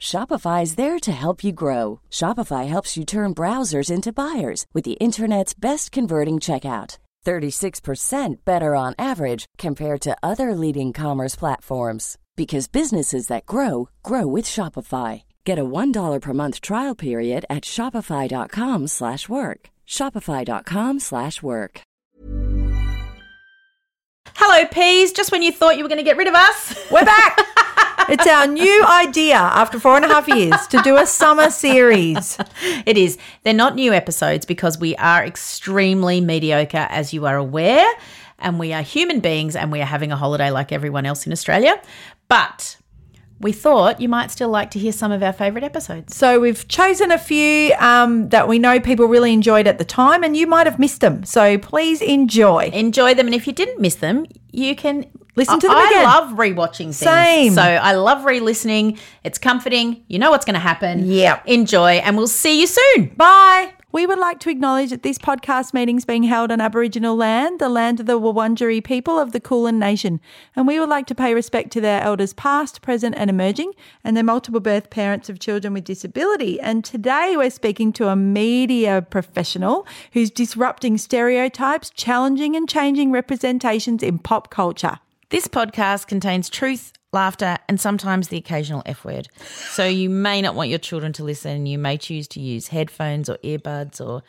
Shopify is there to help you grow. Shopify helps you turn browsers into buyers with the internet's best converting checkout. 36% better on average compared to other leading commerce platforms because businesses that grow grow with Shopify. Get a $1 per month trial period at shopify.com/work. shopify.com/work. Hello, peas. Just when you thought you were going to get rid of us, We're back. it's our new idea after four and a half years to do a summer series. it is. They're not new episodes because we are extremely mediocre, as you are aware, and we are human beings and we are having a holiday like everyone else in Australia. But we thought you might still like to hear some of our favourite episodes. So we've chosen a few um, that we know people really enjoyed at the time, and you might have missed them. So please enjoy. Enjoy them, and if you didn't miss them, you can Listen to them I again. love rewatching things. Same. So I love re-listening. It's comforting. You know what's going to happen. Yeah. Enjoy, and we'll see you soon. Bye. We would like to acknowledge that this podcast meeting is being held on Aboriginal land, the land of the Wurundjeri people of the Kulin Nation, and we would like to pay respect to their elders past, present and emerging, and their multiple birth parents of children with disability. And today we're speaking to a media professional who's disrupting stereotypes, challenging and changing representations in pop culture. This podcast contains truth, laughter, and sometimes the occasional F word. So you may not want your children to listen. You may choose to use headphones or earbuds or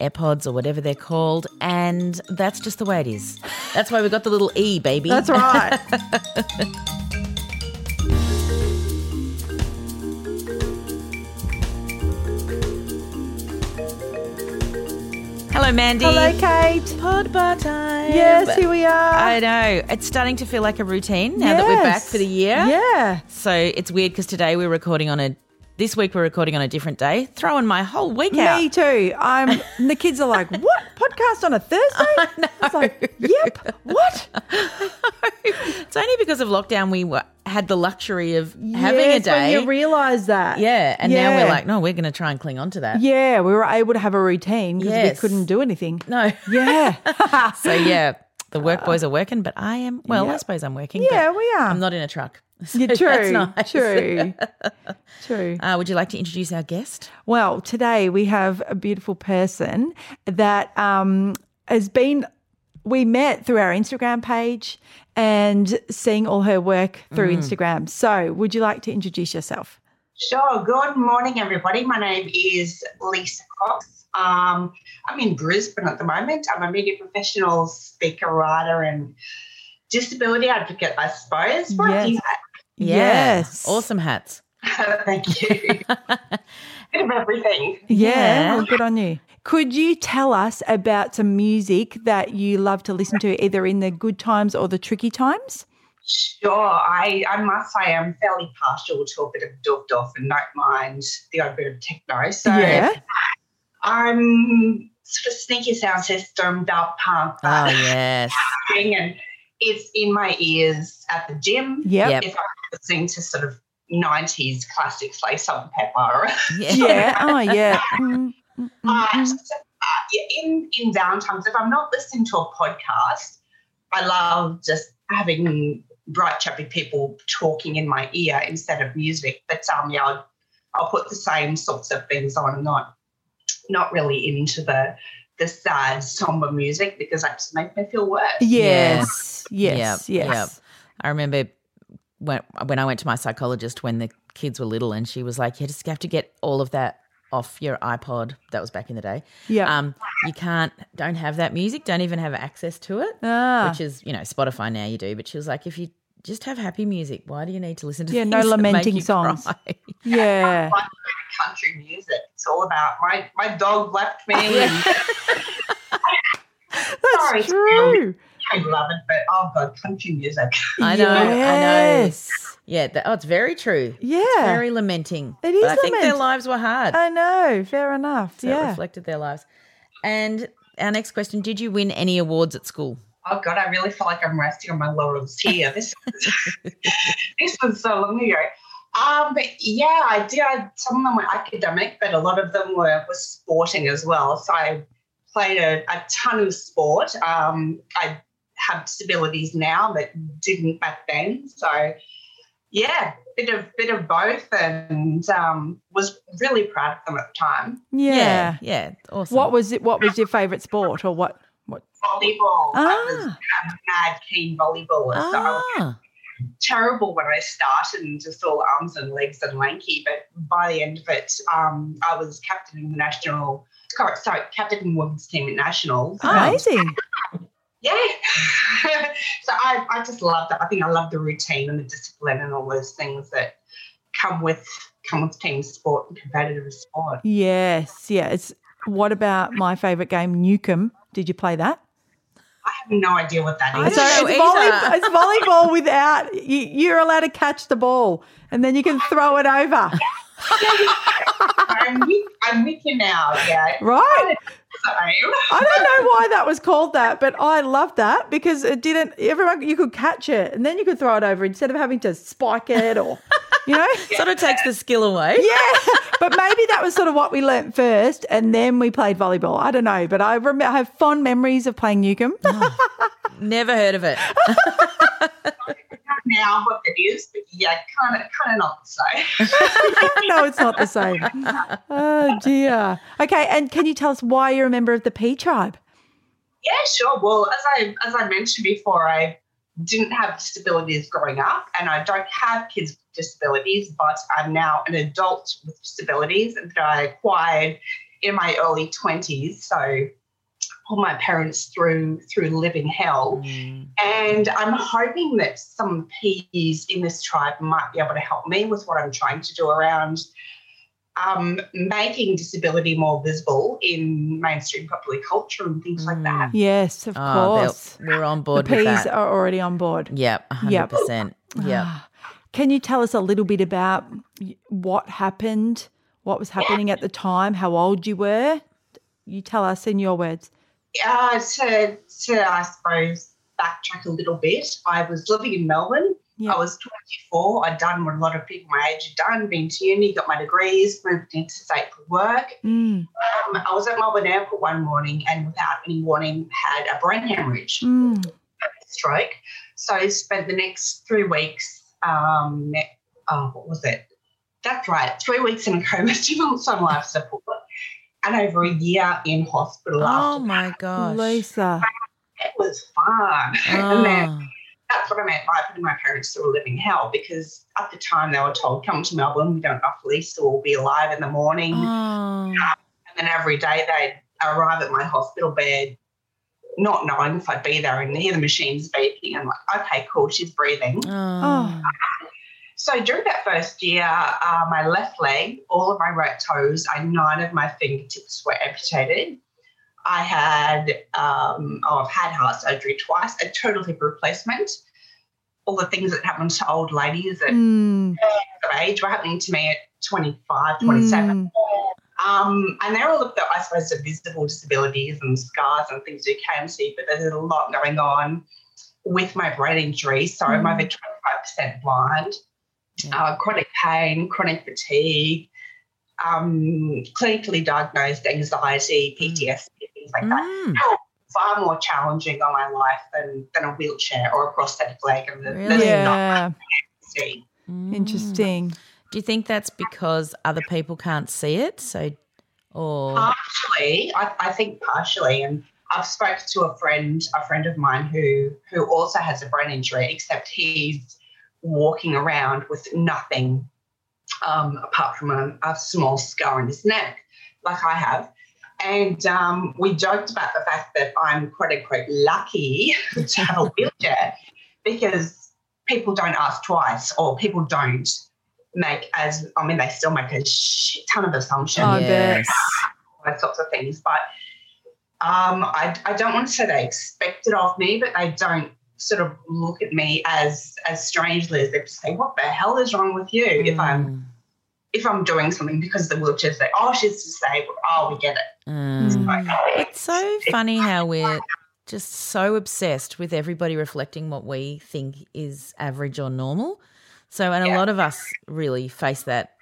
AirPods or whatever they're called. And that's just the way it is. That's why we got the little E, baby. That's right. Hello, Mandy. Hello, Kate. Pod bar time. Yes, here we are. I know. It's starting to feel like a routine now that we're back for the year. Yeah. So it's weird because today we're recording on a. This week we're recording on a different day, throwing my whole week out. Me too. I'm. and the kids are like, "What podcast on a Thursday?" I know. It's like, "Yep." What? It's only because of lockdown we were, had the luxury of having a when day. you realise that. yeah, and now we're like, no, we're going to try and cling on to that. Yeah, we were able to have a routine because Yes. we couldn't do anything. No. Yeah. So yeah, the work boys are working, but I am. Well, I suppose I'm working. Yeah, we are. I'm not in a truck. So Yeah, true. That's nice. True. True. Uh, would you like to introduce our guest? Well, today we have a beautiful person that um, has been, we met through our Instagram page and seeing all her work through Instagram. So, would you like to introduce yourself? Sure. Good morning, everybody. My name is Lisa Cox. Um, I'm in Brisbane at the moment. I'm a media professional, speaker, writer, and disability advocate, I suppose. For a Yes. few Yeah. Yes. Awesome hats. hats. Thank you. Bit of everything. Yeah, Yeah. well, good on you. Could you tell us about some music that you love to listen to either in the good times or the tricky times? Sure. I, I must say I'm fairly partial to a bit of Dove Duff and don't mind the odd bit of techno. So Yeah. I'm sort of sneaky sound system, Daft Punk, Oh yes. and it's in my ears at the gym. Yep. Yep. If I'm listening to sort of 90s classics like Salt-N-Pepa. Yeah. Yeah. Oh, yeah. Mm. But uh, yeah, in in downtimes, if I'm not listening to a podcast, I love just having bright, chirpy people talking in my ear instead of music. But um, yeah, I'll, I'll put the same sorts of things on, not not really into the the sad, somber music because that just makes me feel worse. Yes. Yes. Yep, yes. yep. I remember when when I went to my psychologist when the kids were little, and she was like, "You just have to get all of that off your iPod." That was back in the day. Yeah. Um, you can't, don't have that music. Don't even have access to it. Ah. Which is, you know, Spotify now you do. But she was like, if you just have happy music, why do you need to listen to Yeah, no things that make lamenting you songs. cry? Yeah. Like country music. It's all about my my dog left me. and Sorry, That's true. I love it, but oh god, country music. I know, I know. Yes. Yeah, that, oh, it's very true. Yeah. Very lamenting. It is But I think their lives were hard. I know. Fair enough. So it yeah. reflected their lives. And our next question Did you win any awards at school? Oh god, I really feel like I'm resting on my laurels here. This this was so long ago. Um, but yeah, I did. I, some of them were academic, but a lot of them were, were sporting as well. So I played a, a ton of sport. Um, I have disabilities now, but didn't back then. So yeah, bit of bit of both, and um, was really proud of them at the time. yeah. Yeah. Awesome. What was it? What was your favourite sport, or what? Volleyball. I was Ah. a mad keen volleyballer. So I was Ah, terrible when I started and just all arms and legs and lanky. But by the end of it, um, I was captain in the national. Sorry, captain in the women's team at nationals. Oh. Amazing. Yeah. so I, I just love that. I think I love the routine and the discipline and all those things that come with come with team sport and competitive sport. Yes. yes. What about my favourite game, Newcomb? Did you play that? I have no idea what that is. I. So it's, volley, it's volleyball without you, you're allowed to catch the ball and then you can throw it over. I'm, with, I'm with you now. Yeah. Right? I don't know why that was called that, but I loved that because it didn't. Everyone you could catch it and then you could throw it over instead of having to spike it or, you know. sort of takes the skill away. Yeah, but maybe that was sort of what we learnt first, and then we played volleyball. I don't know, but I remember I have fond memories of playing Newcomb. Oh, never heard of it. now what it is, but yeah, kind of kind of not the same. no, it's not the same. Oh dear. Okay, and can you tell us why you're a member of the P tribe? Yeah, sure. Well, as I as I mentioned before, I didn't have disabilities growing up, and I don't have kids with disabilities, but I'm now an adult with disabilities that I acquired in my early twenties. So pulled my parents through through living hell. Mm. And I'm hoping that some P's in this tribe might be able to help me with what I'm trying to do around um, making disability more visible in mainstream popular culture and things like that. Mm. Yes, of Oh, course. we're on The board with P's that. are already on board. Yep, 100%. Yep. Ah. Can you tell us a little bit about what happened, what was happening at the time, how old you were? You tell us in your words. Uh, to, to, I suppose, backtrack a little bit, I was living in Melbourne. Yeah. I was 24. I'd done what a lot of people my age had done, been to uni, got my degrees, moved into state for work. Mm, Um, I was at Melbourne Airport one morning and without any warning had a brain hemorrhage. mm, stroke. So I spent the next three weeks, um, oh, what was it? That's right, three weeks in a coma, two months on life support, and over a year in hospital Oh after. my gosh. Lisa. It was fun. and then Oh. that's what I meant by putting my parents through a living hell because at the time they were told, come to Melbourne, we don't know if Lisa will be alive in the morning. Oh. And then every day they'd arrive at my hospital bed, not knowing if I'd be there and hear the machines beeping. and like, okay, cool, she's breathing. Oh. So during that first year, uh, my left leg, all of my right toes, and nine of my fingertips were amputated. I had, um, oh, I've had heart surgery twice, a total hip replacement. All the things that happen to old ladies at Mm, age were happening to me at 25, 27. mm, Um, and they're all of the, I suppose, the visible disabilities and scars and things you can see, but there's a lot going on with my brain injury. So I'm over 25% blind, uh, chronic pain, chronic fatigue, um, clinically diagnosed anxiety, PTSD, things like that. Mm. Far more challenging on my life than, than a wheelchair or a prosthetic leg. And the, Really? the Yeah. see. Mm. Do you think that's because other people can't see it? So, or Partially, I, I think partially, and I've spoke to a friend, a friend of mine who who also has a brain injury, except he's walking around with nothing um, apart from a, a small scar on his neck, like I have. And um, we joked about the fact that I'm quote unquote lucky to have a wheelchair because people don't ask twice or people don't make as I mean they still make a shit ton of assumptions I bet. yes. those sorts of things. But um, I, I don't want to say they expect it of me, but they don't sort of look at me as as strangely as they just say, "What the hell is wrong with you?" If I'm Mm. if I'm doing something because the wheelchair say, "Oh, she's disabled." Oh, we get it. Mm. Like, It's so funny how we're just so obsessed with everybody reflecting what we think is average or normal. So, and a lot of us really face that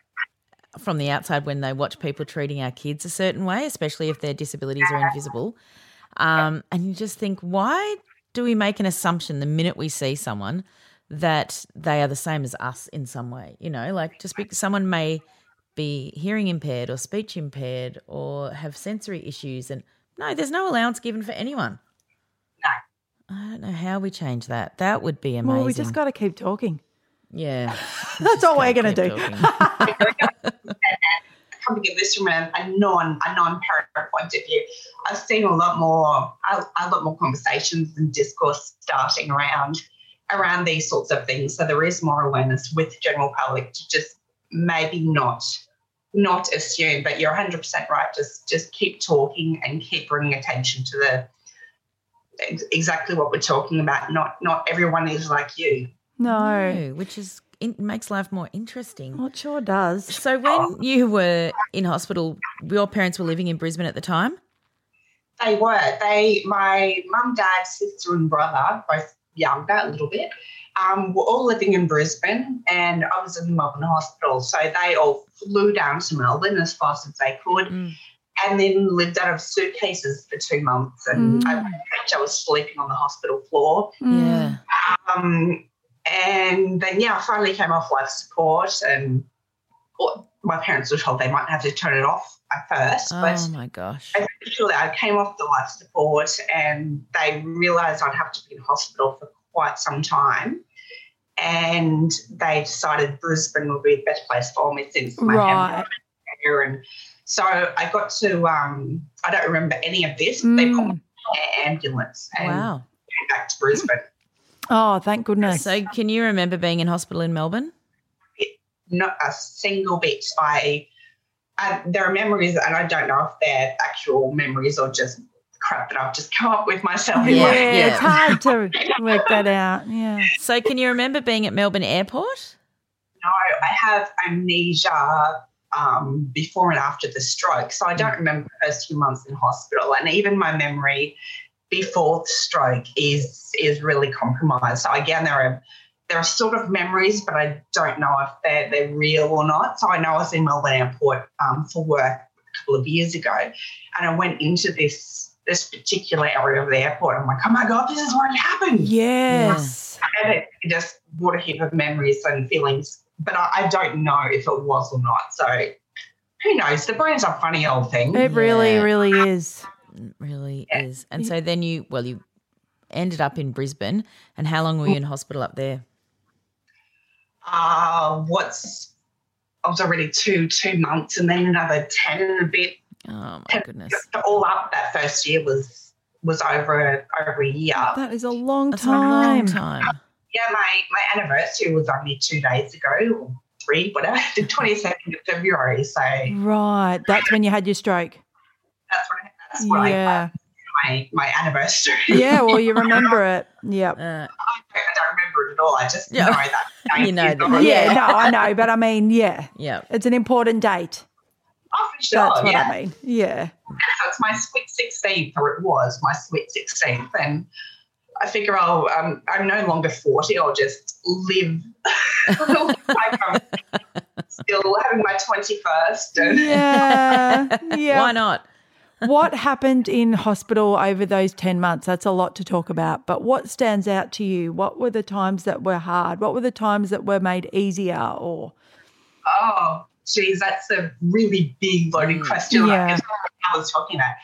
from the outside when they watch people treating our kids a certain way, especially if their disabilities are invisible. Um, and you just think, why do we make an assumption the minute we see someone that they are the same as us in some way? You know, like just because someone may be hearing impaired or speech impaired or have sensory issues. And no, there's no allowance given for anyone. No. I don't know how we change that. That would be amazing. Well, we just got to keep talking. Yeah. That's all we're going to Keep do. talking. coming at this from a, a non a non parent point of view, I've seen a lot more a, a lot more conversations and discourse starting around around these sorts of things. So there is more awareness with the general public to just maybe not not assume, but you're 100 percent right. Just just keep talking and keep bringing attention to the exactly what we're talking about. Not not everyone is like you. No. No, which is in, makes life more interesting. Well, it sure does. So when you were in hospital, your parents were living in Brisbane at the time. They were. They, my mum, dad, sister, and brother, both younger a little bit, um, were all living in Brisbane, and I was in the Melbourne hospital. So they all flew down to Melbourne as fast as they could, Mm. and then lived out of suitcases for two months. And I, Mm. I was sleeping on the hospital floor. Mm. Yeah. Um, and then, yeah, I finally came off life support, and my parents were told they might have to turn it off at first, but Oh my gosh. eventually I came off the life support and they realised I'd have to be in hospital for quite some time. And they decided Brisbane would be the best place for me since my Right. family. And so I got to, um, I don't remember any of this. They put me Mm. in an ambulance and Wow. came back to Brisbane. Oh, thank goodness. So can you remember being in hospital in Melbourne? Not a single bit. I, I there are memories, and I don't know if they're actual memories or just crap that I've just come up with myself. yeah, my Yeah. it's hard to work that out. Yeah. So can you remember being at Melbourne Airport? No, I have amnesia um, before and after the stroke. So I don't remember the first few months in hospital. And even my memory before the stroke is is really compromised. So again, there are there are sort of memories, but I don't know if they're they're real or not. So I know I was in Melbourne Airport um, for work a couple of years ago, and I went into this this particular area of the airport. I'm like, oh my god, this is where it happened Yes. and it just brought a heap of memories and feelings. But I, I don't know if it was or not. So who knows? The brain's a funny old thing. It really, Yeah. really is. It really is. And so then you, well, you ended up in Brisbane. And how long were you in hospital up there? Uh, what's I was already two two months, and then another ten and a bit. Oh my goodness. All up, that first year was was over over a year. That is a long That's a long time. time. Yeah, my my anniversary was only two days ago, or three, whatever, the twenty second of February. So Right. That's when you had your stroke. That's what I, that's what Yeah. I my my anniversary. Yeah. Well, you remember it. Yep. Uh, I don't remember it at all. I just Yeah. know that. You know that. Yeah. No, I know. But I mean, yeah. yeah. It's an important date. Oh, for sure. That's what yeah. I mean. Yeah. So it's my sweet 16th, or it was my sweet 16th. And I figure I'll, um, I'm no longer 40. I'll just live like I'm still having my 21st. And Yeah. Yeah. Why not? What happened in hospital over those 10 months? That's a lot to talk about. But what stands out to you? What were the times that were hard? What were the times that were made easier or Oh, geez, that's a really big loaded mm. question. Yeah. Like, I was talking about.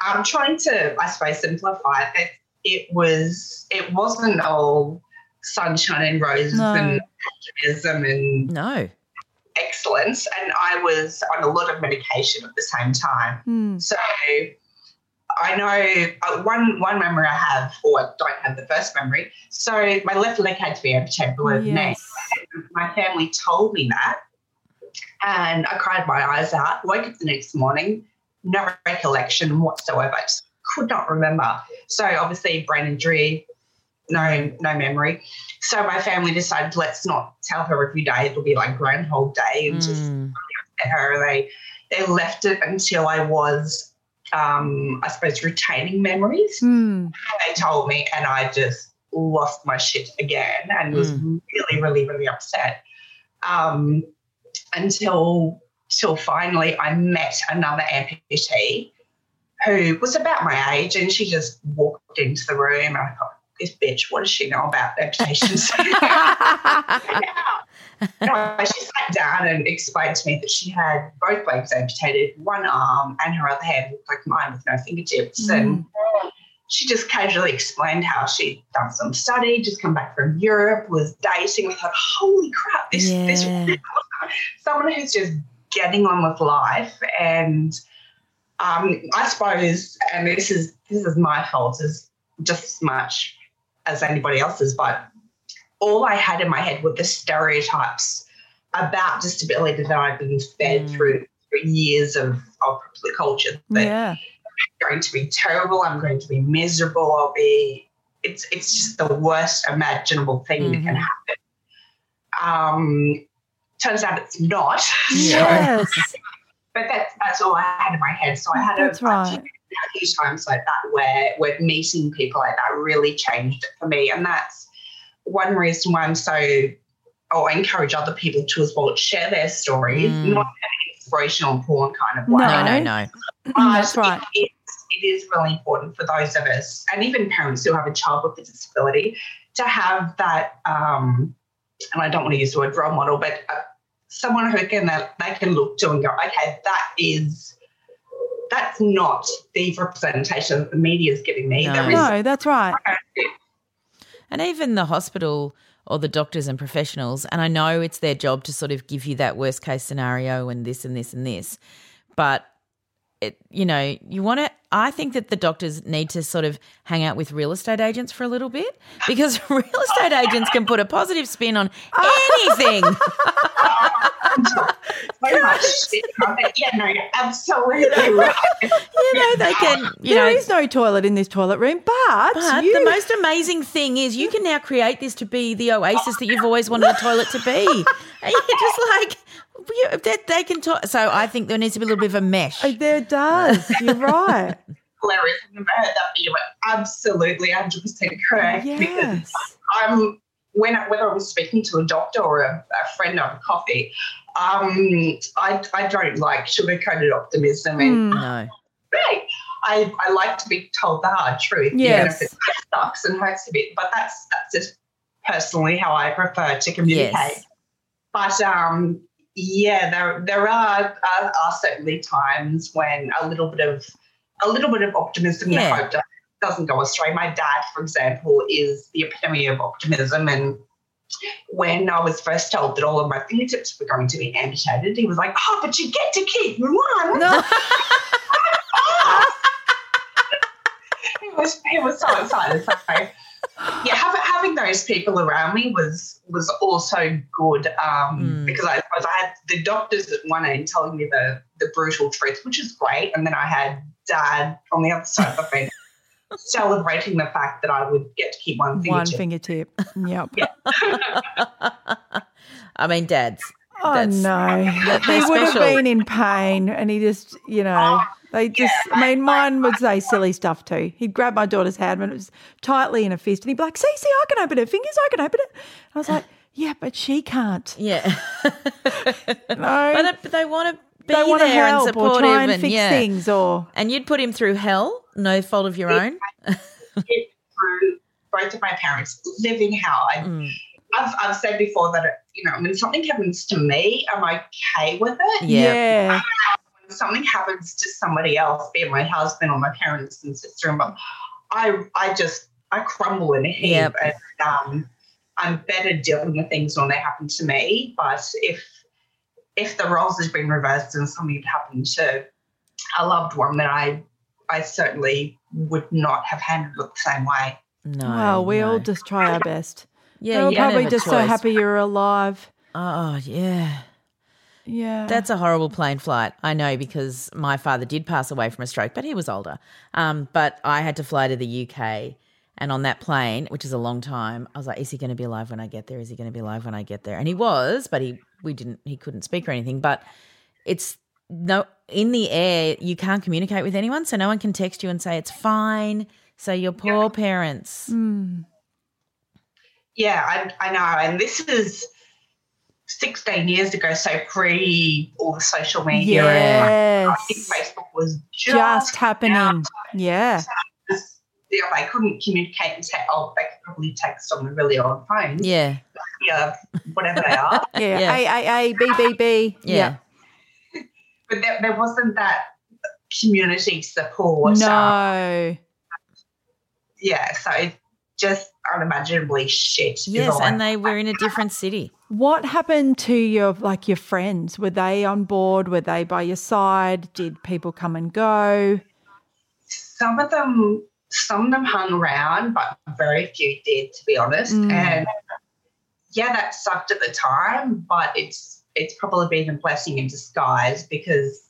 I'm trying to, I suppose, simplify it. It, it was, it wasn't all sunshine and roses No. and optimism and No. Excellence. And I was on a lot of medication at the same time. Hmm. So I know uh, one one memory I have, or I don't have the first memory. So my left leg had to be amputated below the. Yes. My family told me that, and I cried my eyes out. Woke up the next morning, no recollection whatsoever. I just could not remember. So obviously brain injury, no no memory. So my family decided let's not tell her every day. It'll be like Groundhog Day, and just Mm. at her. They they left it until I was, um, I suppose, retaining memories. Hmm. They told me, and I just lost my shit again and was really, really, really upset. Um, until till finally I met another amputee who was about my age, and she just walked into the room, and I thought. This bitch, what does she know about amputations? anyway, she sat down and explained to me that she had both legs amputated, one arm, and her other hand looked like mine with no fingertips. And she just casually explained how she'd done some study, just come back from Europe, was dating. I thought, holy crap, this, this someone who's just getting on with life. And um, I suppose, and this is this is my fault as just as much as anybody else's, but all I had in my head were the stereotypes about disability that I'd been fed Mm. through, through years of, of the culture. That Yeah. I'm going to be terrible. I'm going to be miserable. I'll be. It's it's just the worst imaginable thing that can happen. Um, turns out it's not. Yes. but that's that's all I had in my head. So I had a, That's right. A few times like that where where meeting people like that really changed it for me, and that's one reason why I'm so. Oh, I encourage other people to as well share their stories, Mm. not in an inspirational porn kind of way. No. No, no, no. But That's right. It, it is really important for those of us, and even parents who have a child with a disability, to have that. Um, and I don't want to use the word role model, but uh, someone who can that they can look to and go, okay, that is. That's not the representation that the media is giving me. No. There is No, that's right. And even the hospital or the doctors and professionals, and I know it's their job to sort of give you that worst case scenario and this and this and this, but it, you know, you want to. I think that the doctors need to sort of hang out with real estate agents for a little bit because real estate agents can put a positive spin on anything. so much shit. Yeah, no, you're absolutely right. you know, they can. You There know, is no toilet in this toilet room, but, But you, the most amazing thing is you can now create this to be the oasis that you've always wanted a toilet to be. And you're just like, you, they, they can talk. So I think there needs to be a little bit of a mesh. Oh, there does. You're right. hilarious. I've never heard that, but you were absolutely 100% correct. Because yes. I'm when I, whether I was speaking to a doctor or a, a friend over coffee, um, I, I don't like sugar-coated optimism, and Hmm. no. really, I, I like to be told the hard truth, even Yes. if it sucks and hurts a bit. But that's that's just personally how I prefer to communicate. Yes. But um, yeah, there there are, are are certainly times when a little bit of a little bit of optimism Yeah. and hope do- doesn't go astray. My dad, for example, is the epitome of optimism. And when I was first told that all of my fingertips were going to be amputated, he was like, "Oh, but you get to keep one." No. he was he was so excited. So yeah, having, having those people around me was was also good um, Mm. because I suppose I had the doctors at one end telling me the the brutal truth, which is great, and then I had dad on the other side of the fence celebrating the fact that I would get to keep one fingertip. One fingertip. fingertip. Yep. I mean, dads. Oh That's- no, he would have been in pain, and he just, you know, they just. I mean, mine would say silly stuff too. He'd grab my daughter's hand when it was tightly in a fist, and he'd be like, "See, see, I can open her fingers. I can open it." I was like, "Yeah, but she can't." Yeah. No, but, it- but they want to be they want to there and help supportive or try and, and fix yeah. things, or And you'd put him through hell, no fault of your own. through both of my parents living hell. I, Mm. I've, I've said before that, you know, when something happens to me, I'm okay with it. Yeah. yeah, When something happens to somebody else, be it my husband or my parents and sister in law, I, I just, I crumble in a heap. Yep. And um, I'm better dealing with things when they happen to me. But if, if the roles has been reversed and something had happened to a loved one, then I, I certainly would not have handled it the same way. No. well, we no. all just try our best. yeah, They're probably have a just so happy you're alive. Oh, yeah. Yeah, That's a horrible plane flight. I know because my father did pass away from a stroke, but he was older. Um, but I had to fly to the UK. And on that plane, which is a long time, I was like, "Is he going to be alive when I get there? Is he going to be alive when I get there?" And he was, but he we didn't he couldn't speak or anything. But it's no in the air. You can't communicate with anyone, so no one can text you and say it's fine. So your poor parents. Mm. Yeah, I, I know. And this is 16 years ago, so pre all the social media. And I think yes, Facebook was just, just happening. Yeah, just- you know, they couldn't communicate and say, oh, they could probably text on the really old phones. Yeah, Yeah, whatever they are. yeah, Yeah. A A A B B B. yeah, But there, there wasn't that community support. No. yeah, so it's just unimaginably shit. yes. And they were in a different city. What happened to your like your friends? Were they on board? Were they by your side? Did people come and go? some of them some of them hung around but very few did to be honest Mm. and yeah that sucked at the time but it's it's probably been a blessing in disguise because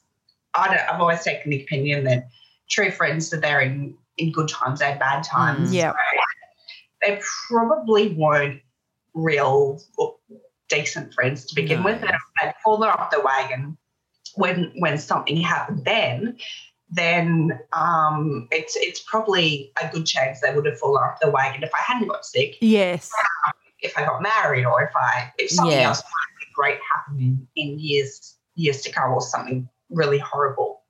I don't, I've always taken the opinion that true friends are there in in good times and bad times Mm. Yeah. They probably weren't real or decent friends to begin No. with and if they'd fallen off the wagon when when something happened then then um, it's it's probably a good chance they would have fallen off the wagon if I hadn't got sick, Yes. if I got married, or if I if something Yeah. else great happened in, in years years to come, or something really horrible.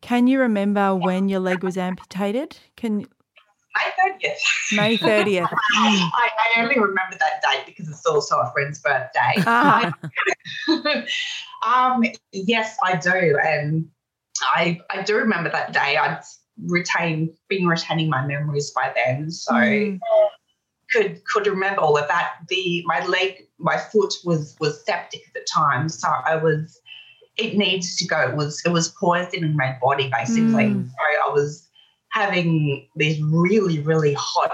Can you remember when your leg was amputated? Can May thirtieth. May thirtieth. I, I only remember that date because it's also a friend's birthday. Ah, um, yes, I do, and I I do remember that day. I'd retained been retaining my memories by then, so Mm. could could remember all of that. The my leg, my foot was was septic at the time, so I was. It needs to go. It was it was poison in my body basically. Mm. So I was having these really really hot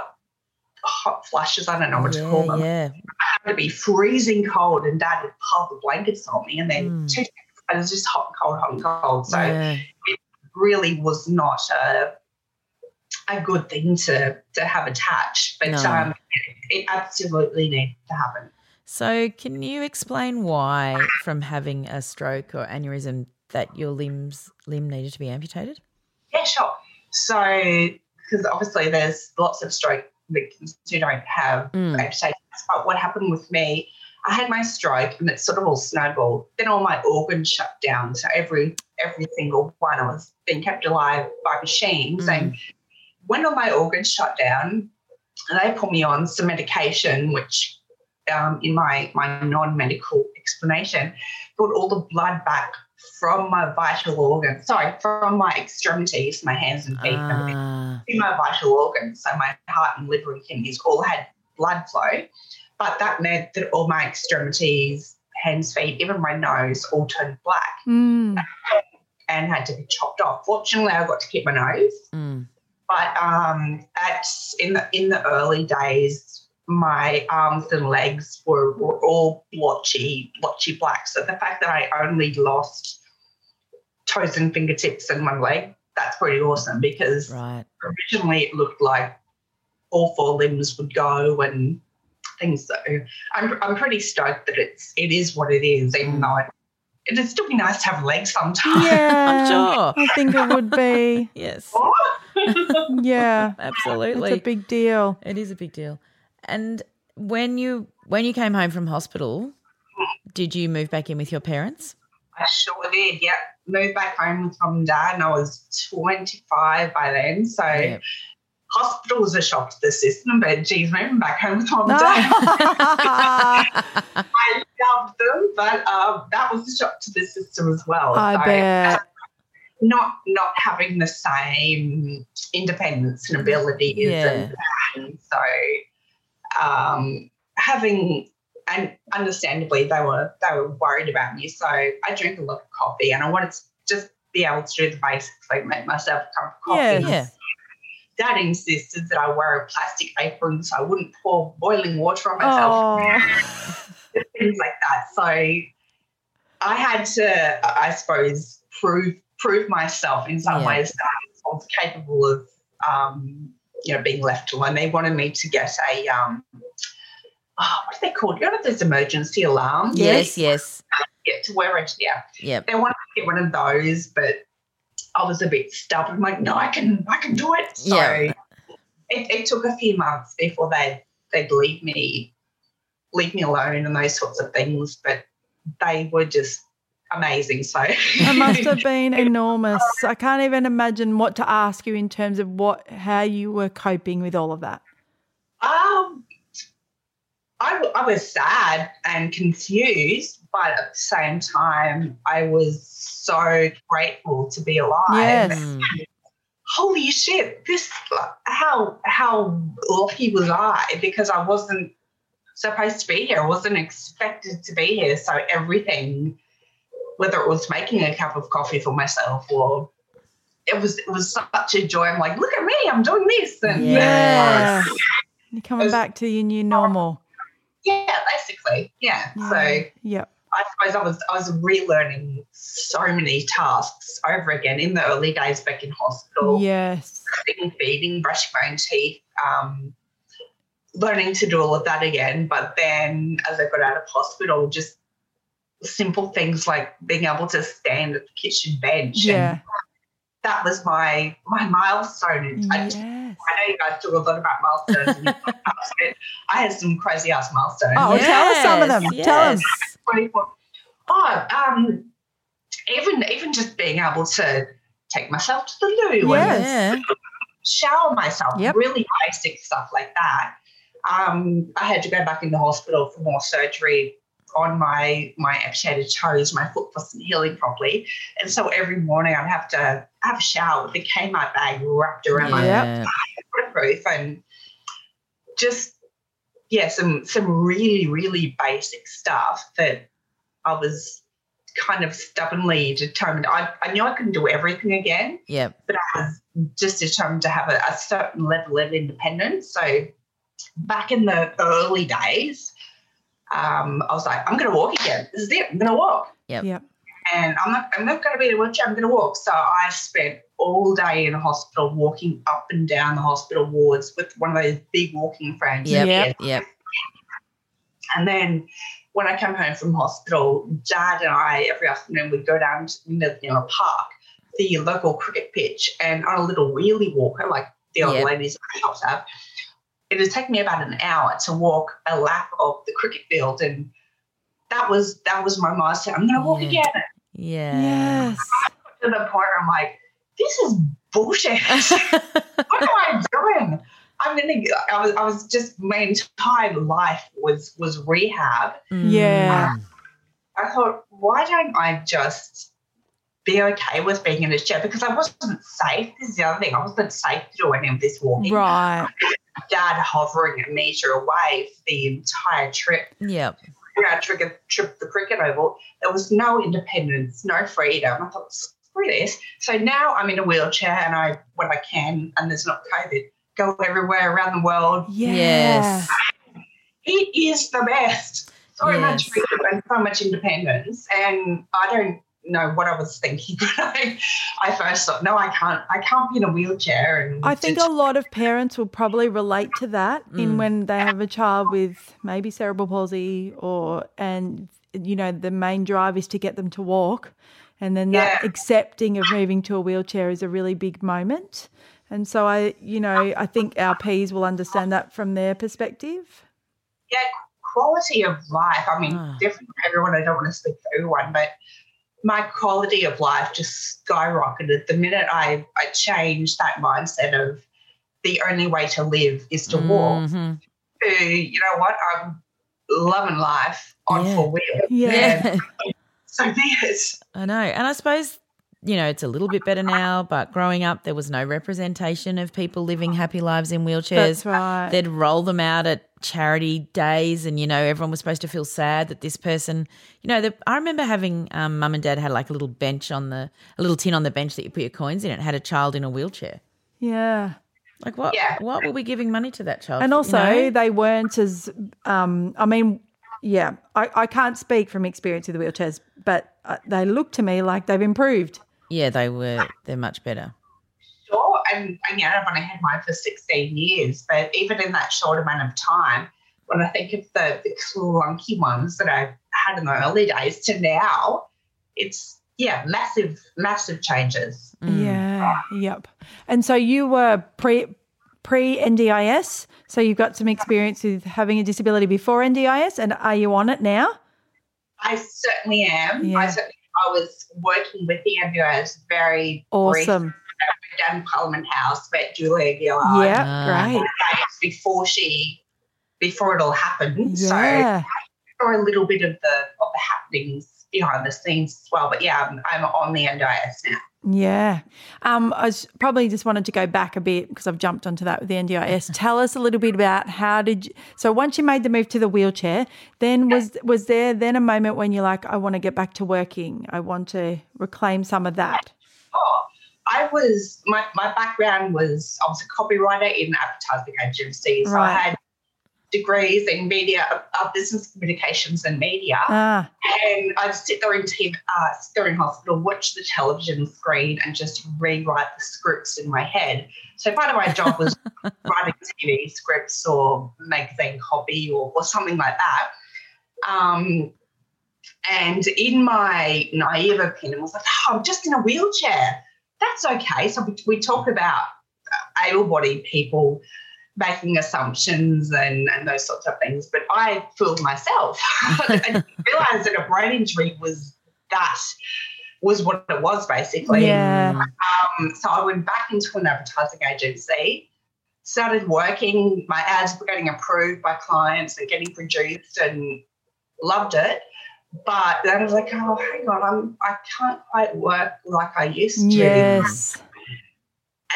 hot flashes. I don't know what to call them yeah. had to be freezing cold and dad would pile the blankets on me and then Mm. two it was just hot and cold, hot and cold. So yeah. really was not a a good thing to to have attached. But No. um it absolutely needed to happen. So, can you explain why, from having a stroke or aneurysm, that your limbs limb needed to be amputated? Yeah, sure. So because obviously there's lots of stroke victims who don't have Mm. amputations. But what happened with me, I had my stroke and it sort of all snowballed. Then all my organs shut down. So every every single one I was being kept alive by machines. Mm. And when all my organs shut down, they put me on some medication, which um, in my my non-medical explanation, got all the blood back from my vital organs. Sorry, from my extremities, my hands and feet, and Ah, in my vital organs, so my heart and liver and kidneys all had blood flow, but that meant that all my extremities, hands, feet, even my nose all turned black mm. and had to be chopped off. Fortunately, I got to keep my nose, mm, but um, at in the in the early days, my arms and legs were, were all blotchy, blotchy black. So the fact that I only lost toes and fingertips and one leg, that's pretty awesome because right. originally it looked like all four limbs would go and things. so. I'm, I'm pretty stoked that it's it is what it is, even mm. though it, it'd still be nice to have legs sometimes. Yeah, I'm sure. I think it would be. Yes, Yeah, absolutely. it's a big deal. It is a big deal. And when you when you came home from hospital, did you move back in with your parents? I sure did. Yep. Moved back home with mum and dad, and I was 25 by then. So Yeah. hospital was a shock to the system, but geez, moving back home with mum and dad, I loved them, but um, that was a shock to the system as well. I So, bet. Not not having the same independence and abilities, and, and so um, having and understandably they were they were worried about me. So I drink a lot of coffee, and I wanted to just be able to do the basics, like make myself a cup of coffee. Yes. Yeah. Dad insisted that I wear a plastic apron so I wouldn't pour boiling water on myself Oh, things like that. So I had to, I suppose, prove prove myself in some Yeah. ways that I was capable of, um, you know, being left alone. They wanted me to get a, um, oh, what are they called? You know, those emergency alarms. Yes, yes. Get to wear it. Yeah, Yep. they wanted to get one of those, but I was a bit stubborn. I'm like, no, I can, I can do it. So Yeah. it, it took a few months before they they'd leave me, leave me alone and those sorts of things. But they were just amazing. So it must have been enormous. I can't even imagine what to ask you in terms of what how you were coping with all of that. Um, I, I was sad and confused, but at the same time, I was so grateful to be alive. Yes. Holy shit! This how how lucky was I because I wasn't supposed to be here. I wasn't expected to be here. So everything, whether it was making a cup of coffee for myself or it was it was such a joy. I'm like, look at me, I'm doing this, and Yeah. You're coming As- back to your new normal. yeah, basically, yeah. Yeah. So yeah, I suppose I was I was relearning so many tasks over again in the early days back in hospital. Yes. Feeding, feeding, brushing my own teeth, um, learning to do all of that again. But then as I got out of hospital, just simple things like being able to stand at the kitchen bench. and Yeah. that was my my milestone. And I, Yes. I know you guys talk a lot about milestones. in your I had some crazy ass milestones. Oh, tell us some of them. Yes, Tell us. yes. 24. Oh, um, even even just being able to take myself to the loo Yes. and shower myself, Yep. really basic stuff like that. Um, I had to go back in the hospital for more surgery on my my amputated toes. My foot wasn't healing properly, and so every morning I'd have to have a shower with a Kmart bag wrapped around my Yeah. waterproof and just yeah some some really really basic stuff that i was kind of stubbornly determined i, I knew i couldn't do everything again Yep. but i was just determined to have a, a certain level of independence so back in the early days um, i was like i'm going to walk again this is it i'm going to walk Yep. Yep. and I'm not I'm not going to be in a wheelchair. I'm going to walk. So I spent all day in a hospital, walking up and down the hospital wards with one of those big walking frames. Yep. Yep. Yep. And then when I come home from hospital, Dad and I every afternoon would go down to the you know, park, the local cricket pitch, and on a little wheelie walker like the old Yep. ladies at the shops have. It would take me about an hour to walk a lap of the cricket field, and that was that was my mindset. I'm going to walk Yeah. again. Yeah. Yes. to the point where I'm like, this is bullshit. what am I doing? I'm gonna. I was. I was just. My entire life was was rehab. Mm. Yeah. I thought, why don't I just be okay with being in a chair? Because I wasn't safe. This is the other thing. I wasn't safe to do any of this walking. Right. Dad hovering a meter away for the entire trip. Yep. Round trip, trip the cricket oval. There was no independence, no freedom. I thought, screw this. So now I'm in a wheelchair, and I, when I can, and there's not COVID, go everywhere around the world. Yeah. Yes. It is the best. So Yes. much freedom and so much independence, and I don't know what I was thinking. But I, I first thought, no, I can't. I can't be in a wheelchair. And I think a lot of parents will probably relate to that in when they have a child with maybe cerebral palsy or and you know the main drive is to get them to walk and then that Yeah. accepting of moving to a wheelchair is a really big moment. And so I you know I think our P's will understand that from their perspective. yeah, quality of life. I mean, Ah. different for everyone. I don't want to speak for everyone, but my quality of life just skyrocketed the minute I, I changed that mindset of the only way to live is to walk Mhm. to, you know what, I'm loving life on Yeah. four wheels. Yeah. So be it. I know. And I suppose, you know, it's a little bit better now, but growing up, there was no representation of people living happy lives in wheelchairs. That's right. They'd roll them out at charity days, and, you know, everyone was supposed to feel sad that this person, you know, the, I remember having um, mum and dad had like a little bench on the, a little tin on the bench that you put your coins in. It had a child in a wheelchair. Yeah. Like, what, Yeah. what were we giving money to that child? And for, you also, know? they weren't as, um, I mean, yeah, I, I can't speak from experience with the wheelchairs, but uh, they look to me like they've improved. Yeah, they were, they're much better. Sure. And, and yeah, I've only had mine for 16 years, but even in that short amount of time, when I think of the, the clunky ones that I had in the early days to now, it's, yeah, massive, massive changes. Mm. Yeah, yep. And so you were pre pre NDIS, so you've got some experience with having a disability before NDIS, and are you on it now? I certainly am. Yeah. I certainly I was working with the MBOs very Awesome. briefly down Parliament House, met Julia Gillard Yeah, Ah. great. before she before it all happened. So Yeah. or a little bit of the of the happenings behind the scenes as well. But yeah, I'm, I'm on the NDIS now. Yeah. Um, I probably just wanted to go back a bit because I've jumped onto that with the NDIS. Tell us a little bit about how did you, so once you made the move to the wheelchair, then was was there then a moment when you're like, I want to get back to working. I want to reclaim some of that. Oh, I was my, my background was I was a copywriter in advertising agencies. So Right. I had degrees in media, uh, business communications and media. Ah, And I'd sit there in TV, uh, sit there in hospital, watch the television screen, and just rewrite the scripts in my head. So part of my job was writing TV scripts or magazine copy or, or something like that. Um, and in my naive opinion, I was like, oh, I'm just in a wheelchair. That's okay. So we, we talk about uh, able-bodied people making assumptions and, and those sorts of things. But I fooled myself. I didn't realize that a brain injury was that was what it was basically. yeah. Um, so I went back into an advertising agency, started working. My ads were getting approved by clients and getting produced, and loved it. But then I was like, oh, hang on, I'm I can't quite work like I used to. Yes.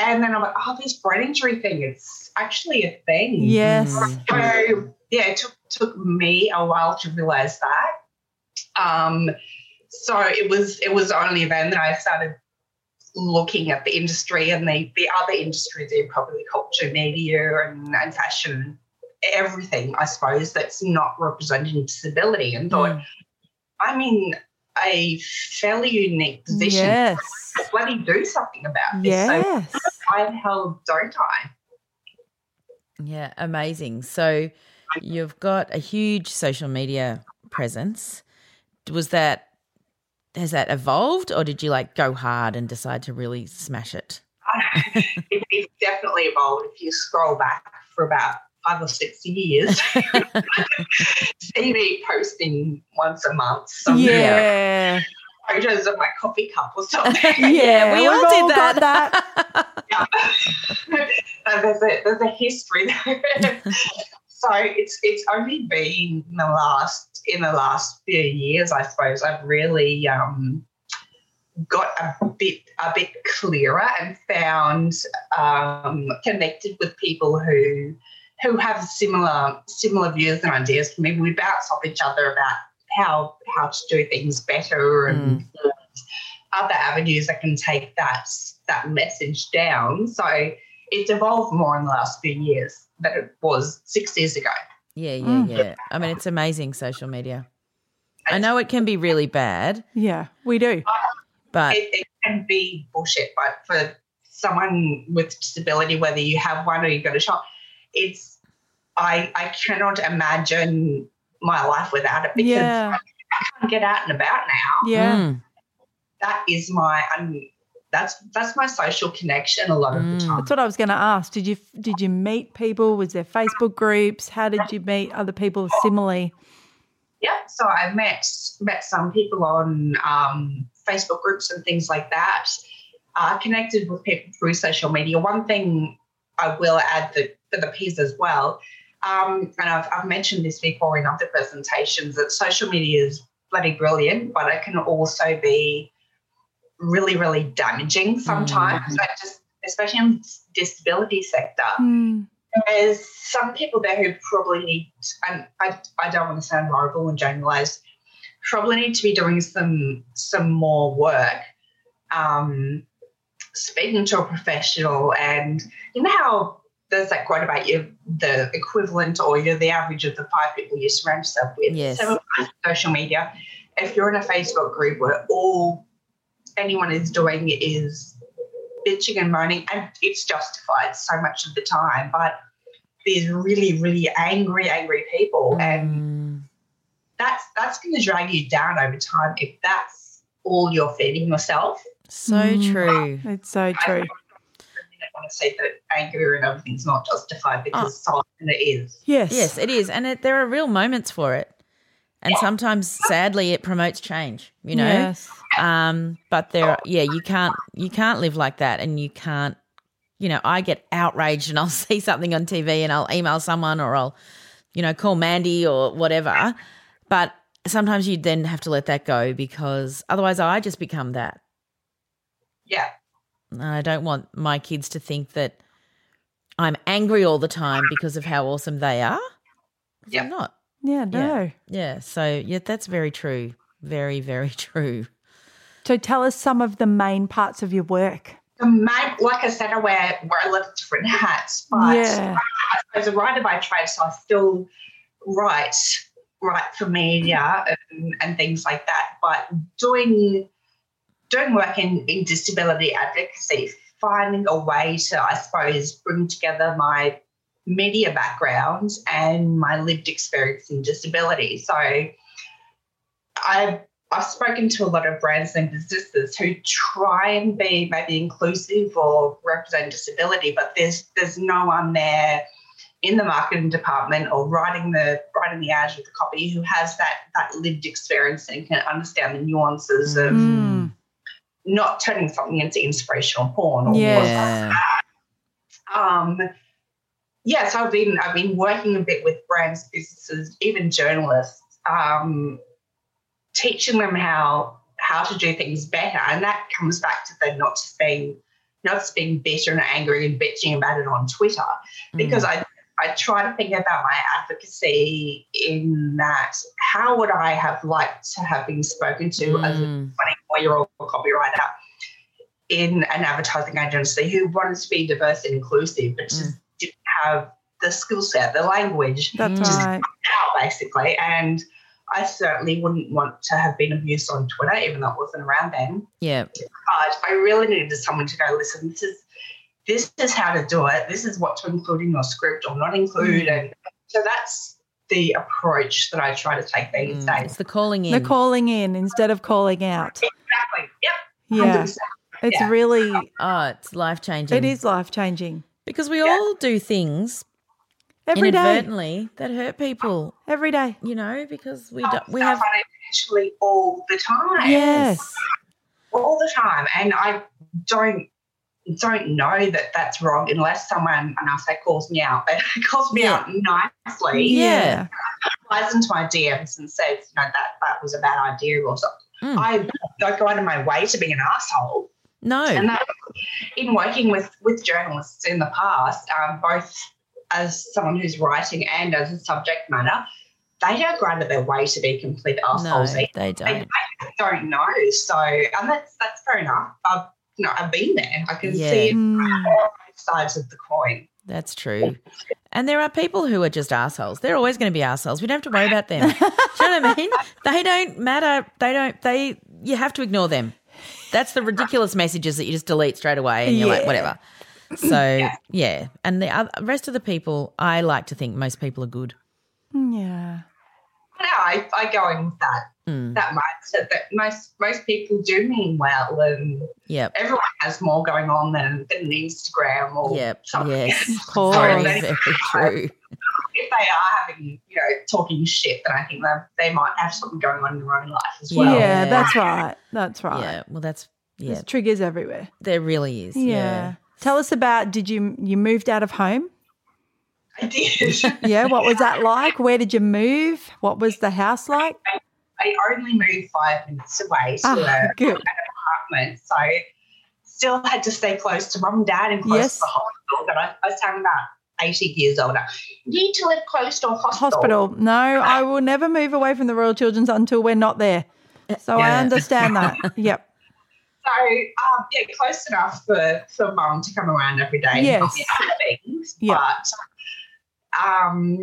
And then I'm like, oh, this brain injury thing, it's actually a thing. Yes. So yeah, it took took me a while to realize that. Um, so it was it was only then that I started looking at the industry and the the other industries in probably culture, media, and, and fashion, everything I suppose that's not representing disability, and thought I'm in a fairly unique position. Yes. bloody do something about this. So Yes. why the hell don't I? Yeah, amazing. So you've got a huge social media presence. Was that has that evolved or did you like go hard and decide to really smash it? it, it's definitely evolved. If you scroll back for about five or six years, see me posting once a month some Yeah. photos of my coffee cup or something. Yeah. we we've all did that. that. Yeah. There's a there's a history there. so it's it's only been in the last in the last few years, I suppose, I've really um, got a bit a bit clearer and found um, connected with people who who have similar similar views and ideas. Maybe we bounce off each other about how how to do things better and other avenues that can take that that message down. So it's evolved more in the last few years than it was six years ago. Yeah, yeah, Mm. yeah. I mean, it's amazing social media. I know it can be really bad. Yeah, we do. But it, it can be bullshit, but for someone with disability, whether you have one or you've got a shop, it's I I cannot imagine my life without it because Yeah. I can't get out and about now. Yeah. Mm. That is my um, that's that's my social connection a lot of the Mm. time. That's what I was going to ask. Did you did you meet people? Was there Facebook groups? How did you meet other people similarly? Yeah, so I met met some people on um, Facebook groups and things like that. I uh, connected with people through social media. One thing I will add that for the peers as well, um, and I've, I've mentioned this before in other presentations, that social media is bloody brilliant, but it can also be really, really damaging sometimes. Like just especially in the disability sector Hmm. there's some people there who probably need, and I, I don't want to sound horrible and generalize, probably need to be doing some some more work, um, speaking to a professional, and you know how there's that quote about you, the equivalent or you're the average of the five people you surround yourself with. Yes. So with social media, if you're in a Facebook group where all anyone is doing is bitching and moaning, and it's justified so much of the time, but there's really, really angry, angry people, and Mm. that's that's going to drag you down over time if that's all you're feeding yourself. So Mm. true. It's so true. I want to say that anger and everything's not justified because so often it is. Yes. Yes, it is. And it, there are real moments for it. And sometimes, sadly, it promotes change, you know? Yes. Um, but there, yeah, you can't, you can't live like that. And you can't, you know, I get outraged and I'll see something on TV and I'll email someone or I'll, you know, call Mandy or whatever. But sometimes you then have to let that go because otherwise I just become that. Yeah. And I don't want my kids to think that I'm angry all the time because of how awesome they are. Yeah. I'm not. Yeah, no. Yeah. So, yeah, that's very true. Very, very true. So tell us some of the main parts of your work. The main, like I said, I wear, wear a lot of different hats, but Yeah. as a writer by trade, so I still write write for media and, and things like that. But doing doing work in, in disability advocacy, finding a way to, I suppose, bring together my media background and my lived experience in disability. So I've I've spoken to a lot of brands and businesses who try and be maybe inclusive or represent disability, but there's there's no one there in the marketing department or writing the writing the ads with the copy who has that that lived experience and can understand the nuances of Mm not turning something into inspirational porn or yeah. Um, yeah, so I've been I've been working a bit with brands, businesses, even journalists, um, teaching them how how to do things better, and that comes back to them not just being not just being bitter and angry and bitching about it on Twitter, hmm. because mm. I I try to think about my advocacy in that how would I have liked to have been spoken to mm. as a hmm. 20 year old copywriter in an advertising agency who wanted to be diverse and inclusive, but just didn't have the skill set, the language That's Mm. right. out basically. And I certainly wouldn't want to have been abused on Twitter, even though it wasn't around then. Yeah. But I really needed someone to go, listen, this is this is how to do it. This is what to include in your script or not include. And so that's the approach that I try to take these Mm. days. It's the calling in. The calling in instead of calling out. Exactly. Yep. Yeah. 100%. It's Yeah. really, oh, uh, it's life changing. it is life changing. Because we all do things Every day. inadvertently that hurt people, Every day. you know, because we oh, don't, we have. unintentionally all the time. Yes. all the time and i don't don't know that that's wrong unless someone and i say calls me out but calls me Yeah. out nicely Yeah. flies into my dms and says you know that that was a bad idea or something Mm. i don't go out of my way to be an asshole No. and that in working with with journalists in the past um, both as someone who's writing and as a subject matter they don't go out of their way to be complete assholes either they don't. I don't know. So, and that's that's fair enough. I've you know I've been there. I can Yeah. see it Mm. on both sides of the coin. That's true. And there are people who are just assholes. They're always going to be assholes. We don't have to worry about them. Do you know what I mean? They don't matter. They don't. They. You have to ignore them. That's the ridiculous messages that you just delete straight away and you're like, whatever. So, yeah. And the other, rest of the people, I like to think most people are good. Yeah. No, I, I go in with that Mm. that mindset that most most people do mean well, and Yep. everyone has more going on than, than Instagram or Yep. something. Yes. course. Very, very true. if they are having, you know, talking shit, then I think that they might have something going on in their own life as well. yeah, Yeah. that's right. That's right. Yeah. Well, that's, yeah, There's triggers everywhere. there really is. Yeah. Yeah. Tell us about did you you moved out of home? I did. Yeah, what was that like? Where did you move? What was the house like? I only moved five minutes away to Ah, a, good. an apartment, so still had to stay close to mum and dad and close Yes. to the hospital. But I, I was telling about 80 years older. You need to live close to a hospital. Hospital. No, I will never move away from the Royal Children's until we're not there. So I understand that. Yep. So um, yeah, close enough for for mum to come around every day. Yes. me out with things. Yeah. But um,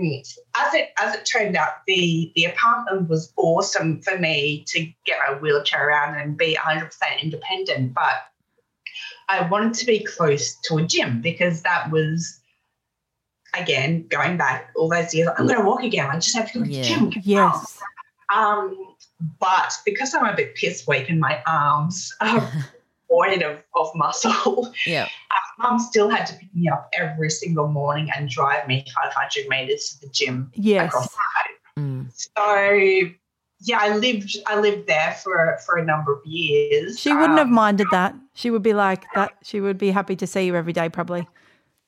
as it as it turned out, the the apartment was awesome for me to get my wheelchair around and be 100 percent independent. But I wanted to be close to a gym because that was again going back all those years. I'm going to walk again. I just have to go to the gym. Yes. Um, but because I'm a bit piss weak in my arms are void of, of muscle, Yep. mum still had to pick me up every single morning and drive me 500 meters to the gym Yes. across the road. Mm. So yeah, I lived I lived there for for a number of years. She wouldn't have Um, minded that. She would be like that. She would be happy to see you every day, probably.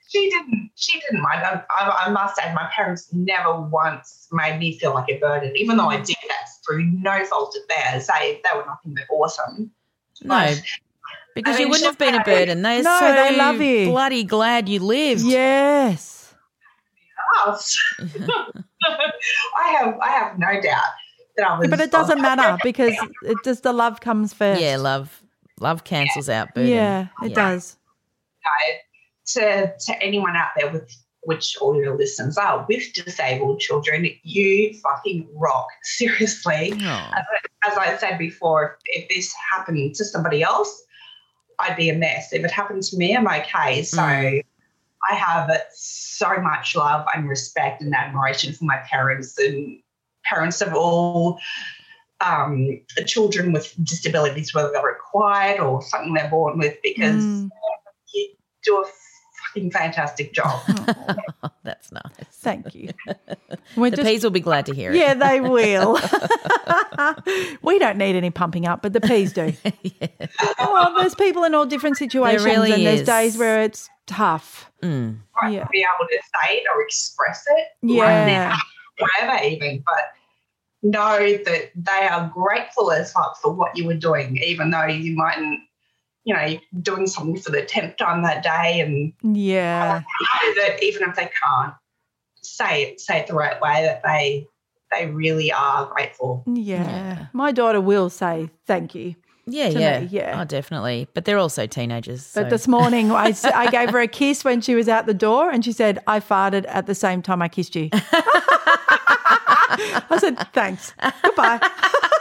She didn't. She didn't mind. I, I, I must add, my parents never once made me feel like a burden, even though I did that through no fault of theirs. They they were nothing but awesome. No, But- because I you wouldn't have been a burden. They're No, so they love you. bloody glad you lived. Yes. us. I have I have no doubt that I was. But it doesn't matter because it just the love comes first. Yeah, love love cancels out burden. Yeah, it does. to to anyone out there with which all your listeners are with disabled children, you fucking rock. Seriously. Oh, As, I- as I said before, if, if this happened to somebody else, I'd be a mess. If it happened to me, I'm okay. So Mm. I have so much love and respect and admiration for my parents and parents of all um, children with disabilities, whether they're acquired or something they're born with, because Mm. you do a fucking fantastic job. that's nice. Thank you. We're The just peas will be glad to hear it. Yeah, they will. we don't need any pumping up, but the peas do. Well, there's people in all different situations, really and there's is. days where it's tough. Mm. right, Yeah. be able to say it or express it Yeah. whatever even, but know that they are grateful as fuck for what you were doing, even though you mightn't, you know, doing something for the tenth time that day, and Yeah, know that even if they can't say it, say it the right way, that they they really are grateful. yeah. Yeah. My daughter will say thank you. Yeah, yeah, me, yeah. Oh, definitely. But they're also teenagers. But this morning, I, I gave her a kiss when she was out the door, and she said, I farted at the same time I kissed you. I said, thanks. Goodbye.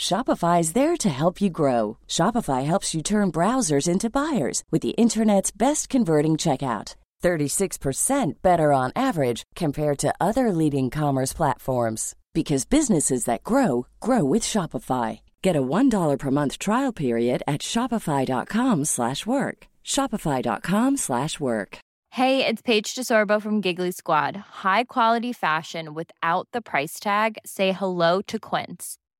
Shopify is there to help you grow. Shopify helps you turn browsers into buyers with the internet's best converting checkout. 36% better on average compared to other leading commerce platforms because businesses that grow grow with Shopify. Get a $1 per month trial period at shopify.com/work. shopify.com/work. Hey, it's Paige DeSorbo from Giggly Squad. High quality fashion without the price tag. Say hello to Quince.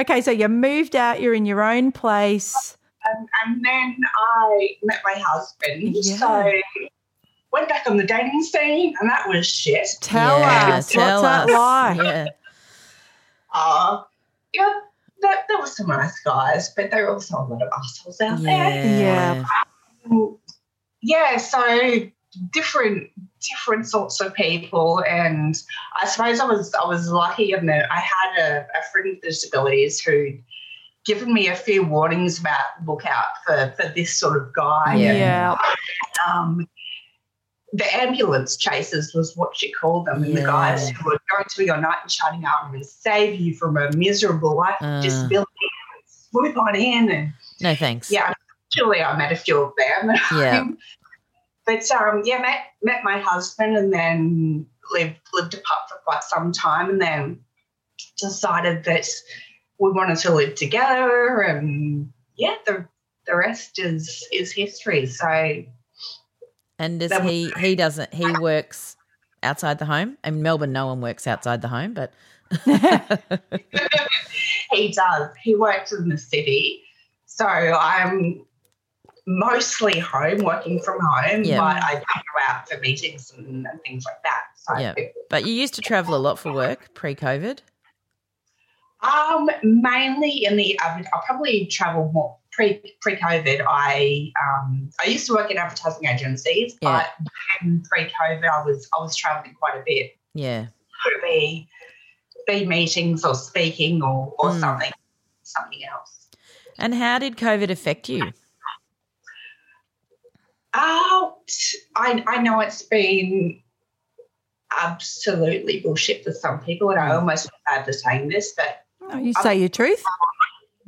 Okay, so you moved out, you're in your own place. And, and then I met my husband. Yeah. So went back on the dating scene, and that was shit. Tell yeah, us, tell what's that us. like? Yeah. Uh, yeah, there, there were some nice guys, but there were also a lot of assholes out there. Yeah. Yeah. yeah so different different sorts of people and i suppose i was i was lucky in that i had a, a friend with disabilities who'd given me a few warnings about look out for for this sort of guy Yeah. Yeah. um the ambulance chasers was what she called them, and the guys who were going to be your knight in shining armor and save you from a miserable life Uh. of disability. and Swoop on in, and No thanks. yeah, actually, I met a few of them. Yeah. But um, yeah, met met my husband and then lived lived apart for quite some time, and then decided that we wanted to live together, and yeah, the the rest is is history. So And does he he doesn't he works outside the home? In Melbourne no one works outside the home, but he does. He works in the city, so I'm mostly home, working from home, Yeah. but I go out for meetings and, and things like that. So Yeah. But you used to travel a lot for work pre-COVID. Um, mainly in the I probably travel more pre pre COVID. I um I used to work in advertising agencies, Yeah. but pre COVID I was I was traveling quite a bit. Yeah. Could be be meetings or speaking or or Mm. something something else. And how did COVID affect you? Oh, I I know it's been absolutely bullshit for some people, and I Mm. almost feel bad for saying this, but Oh, you say your truth?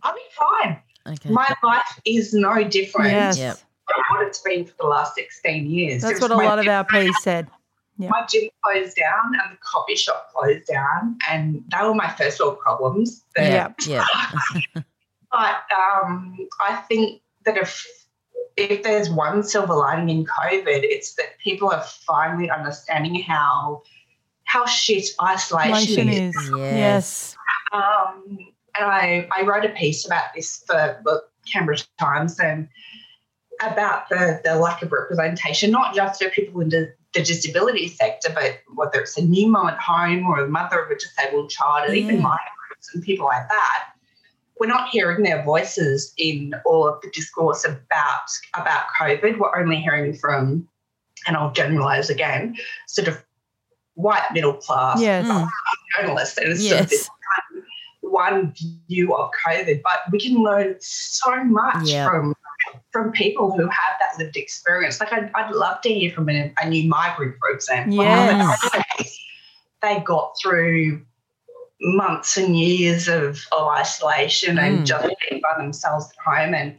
I'll be fine. Okay. My life is no different. Yes. Yep. from what it's been for the last 16 years. That's what a lot of our gym- P's said. Yeah. My gym closed down and the coffee shop closed down, and they were my first world problems. But, Yeah. Yeah. but um, I think that if if there's one silver lining in COVID, it's that people are finally understanding how how shit isolation Isolation is. is. Yes. Yes. Um, and I, I wrote a piece about this for the Canberra Times and about the, the lack of representation, not just for people in the, the disability sector, but whether it's a new mum at home or a mother of a disabled child, and even Yeah. migrants and people like that. We're not hearing their voices in all of the discourse about about COVID. We're only hearing from, and I'll generalise again, sort of white middle class Yes. Mm. journalists, and it's sort of this one view of COVID, but we can learn so much Yeah. from from people who have that lived experience. Like I'd, I'd love to hear from a, a new migrant, for example. Yes. How They got through months and years of, of isolation Mm. and just being by themselves at home. And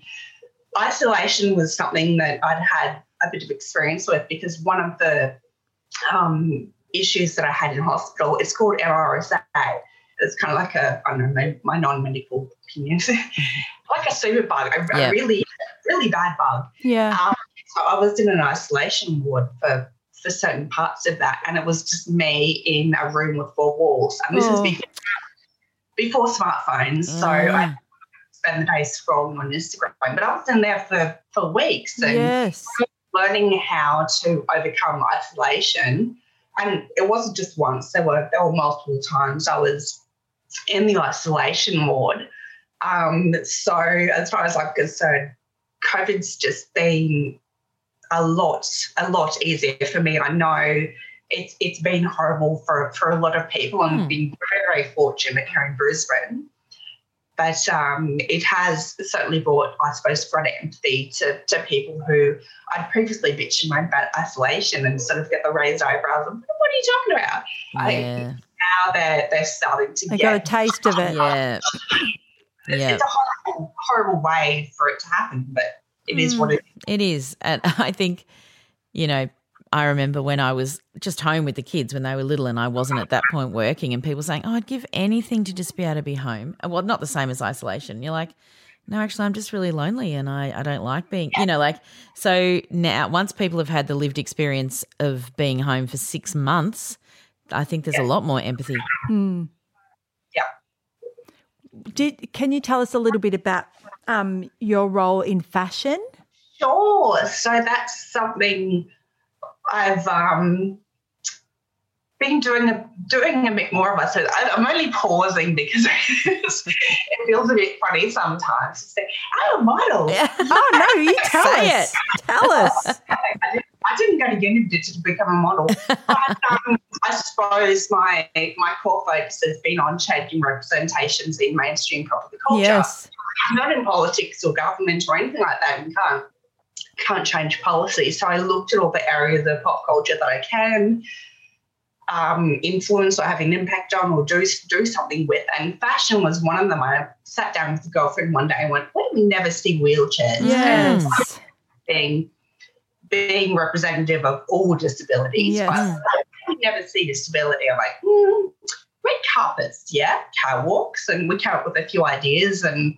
isolation was something that I'd had a bit of experience with because one of the um, issues that I had in hospital is called MRSA. It's kind of like a, I don't know, my, my non-medical opinion, like a super bug, a, a really, really bad bug. Yeah. Um, so I was in an isolation ward for, for certain parts of that, and it was just me in a room with four walls. And this Oh. is before, before smartphones, so I Mm. spend the day scrolling on Instagram. But I was in there for, for weeks and Yes. learning how to overcome isolation. And it wasn't just once, there were there were multiple times I was in the isolation ward. Um, so as far as I'm concerned, COVID's just been a lot, a lot easier for me. I know it's it's been horrible for, for a lot of people and Hmm. I've been very fortunate here in Brisbane. But um, it has certainly brought, I suppose, greater empathy to, to people who I'd previously bitched and moaned about isolation and sort of get the raised eyebrows of, what are you talking about? I- Yeah. Now they're, they're starting to I got a taste of it. Yeah. Yeah. it's a horrible, horrible way for it to happen, but it is Mm. what it is. It is. And I think, you know, I remember when I was just home with the kids when they were little and I wasn't at that point working, and people saying, Oh, I'd give anything to just be able to be home. Well, not the same as isolation. You're like, no, actually, I'm just really lonely and I, I don't like being, you know, like, so now once people have had the lived experience of being home for six months, I think there's a lot more empathy. Hmm. Yeah. Did, can you tell us a little bit about um, your role in fashion? Sure. So that's something I've um, been doing a doing a bit more of I- I'm only pausing because it feels a bit funny sometimes to say, "I'm a model." Oh, no, you tell us. Tell us. I didn't, go to uni to become a model. but um, I suppose my my core focus has been on changing representations in mainstream popular culture. Yes. Not in politics or government or anything like that. You can't can't change policy. So I looked at all the areas of pop culture that I can um, influence or have an impact on or do do something with. And fashion was one of them. I sat down with a girlfriend one day and went, "Why do we never see wheelchairs?" Yes. being being representative of all disabilities. Yes. But we never see disability. I'm like, hmm, red carpets, yeah, catwalks, and we came up with a few ideas, and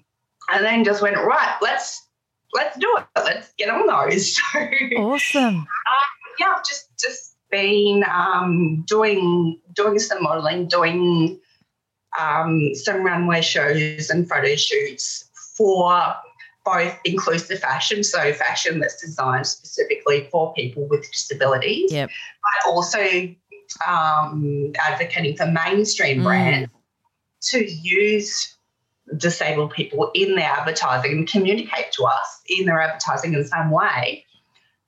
and then just went right. Let's let's do it. Let's get on those. So Awesome. yeah, I've just just been um, doing doing some modelling, doing um, some runway shows and photo shoots for both inclusive fashion, so fashion that's designed specifically for people with disabilities, Yep. but also um, advocating for mainstream Mm. brands to use disabled people in their advertising and communicate to us in their advertising in some way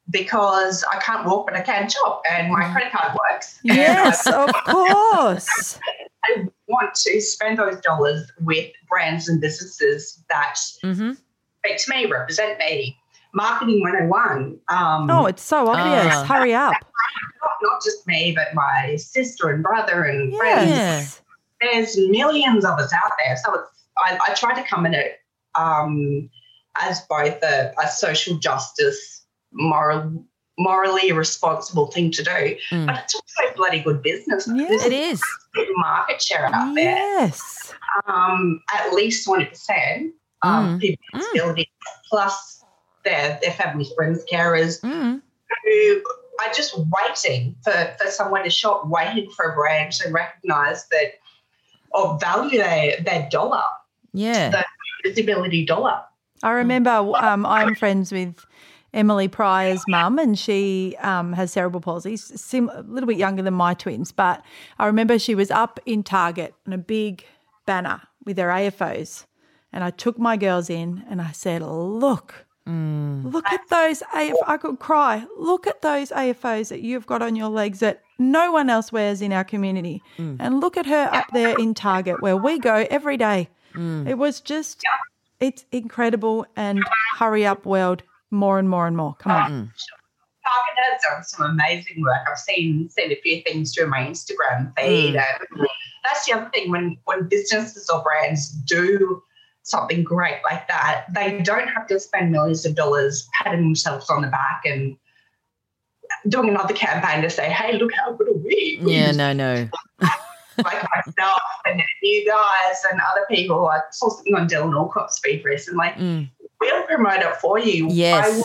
because I can't walk but I can shop and my credit card works. Yes, of course. I want to spend those dollars with brands and businesses that hmm speak to me, represent me. Marketing 101. Um, Oh, it's so obvious. Ah. Hurry up. not, not just me, but my sister and brother and friends. There's millions of us out there. So it's, I, I try to come at it um, as both a, a social justice, moral, morally responsible thing to do, Mm. but it's also bloody good business. There's It is. market share out there. Yes. um, at least 20% um, Mm. people with Mm. plus their, their families, friends, carers, Mm. who are just waiting for, for someone to shop, waiting for a brand to recognise that or value their, their dollar, Yeah. disability dollar. I remember um, I'm friends with Emily Pryor's mum, and she um, has cerebral palsy, sim- a little bit younger than my twins. But I remember she was up in Target on a big banner with her AFOs, and I took my girls in and I said, "Look." Look at those AF I could cry. Look at those AFOs that you've got on your legs that no one else wears in our community. And look at her up there in Target where we go every day. Mm. It was just it's incredible and hurry up world more and more and more. Come on. Mm. Target has done some amazing work. I've seen seen a few things through my Instagram feed. Mm. And that's the other thing when when businesses or brands do something great like that, they don't have to spend millions of dollars patting themselves on the back and doing another campaign to say, "Hey, look how good are we?" Yeah, no, no. Like myself and you guys and other people. I saw something on Dylan Alcott's feed recently. Mm. We'll promote it for you. I Yes. will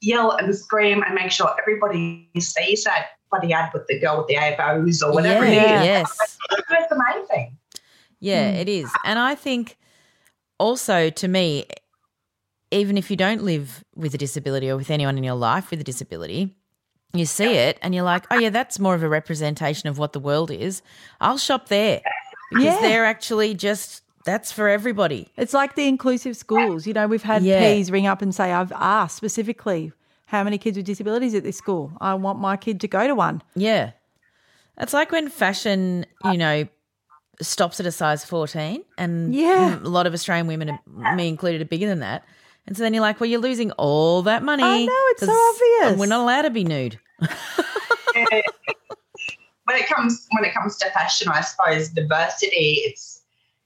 yell and scream and make sure everybody sees that bloody ad with the girl with the AFOs or whatever yeah, it is. yes. That's the main thing. Yeah, Mm. it is. And I think also to me, even if you don't live with a disability or with anyone in your life with a disability, you see it and you're like, oh, yeah, that's more of a representation of what the world is. I'll shop there because Yeah. they're actually just, that's for everybody. It's like the inclusive schools. You know, we've had Yeah. P's ring up and say, I've asked specifically how many kids with disabilities at this school. I want my kid to go to one. Yeah. It's like when fashion, you know, stops at a size 14 and Yeah. a lot of Australian women, me included, are bigger than that. And so then you're like, well, you're losing all that money. I know, it's so obvious. We're not allowed to be nude. When it comes when it comes to fashion, I suppose diversity it's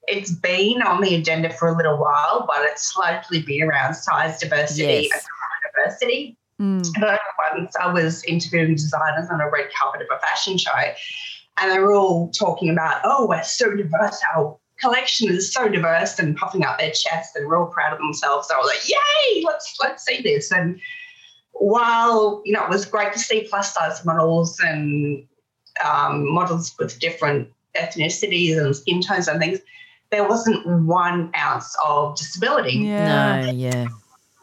it's been on the agenda for a little while, but it's largely been around size diversity Yes. diversity. Mm. Once I was interviewing designers on a red carpet of a fashion show, and they were all talking about, oh, we're so diverse, our collection is so diverse, and puffing up their chests, and we're all proud of themselves. So I was like, yay, let's let's see this. And while you know it was great to see plus size models and um, models with different ethnicities and skin tones and things, there wasn't one ounce of disability. Yeah. No, yeah.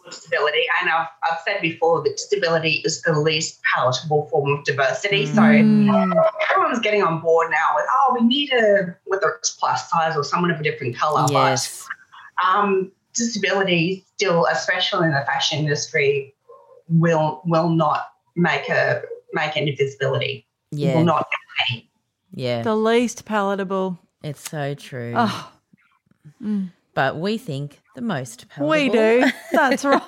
Disability, and I've, I've said before that disability is the least palatable form of diversity. So Mm. everyone's getting on board now with, oh, we need a whether it's plus size or someone of a different color. Yes. But um, disability still, especially in the fashion industry, will will not make a make any visibility. Will Yeah. not. Yeah. The least palatable. It's so true. Oh, But we think the most palatable. we do. That's right.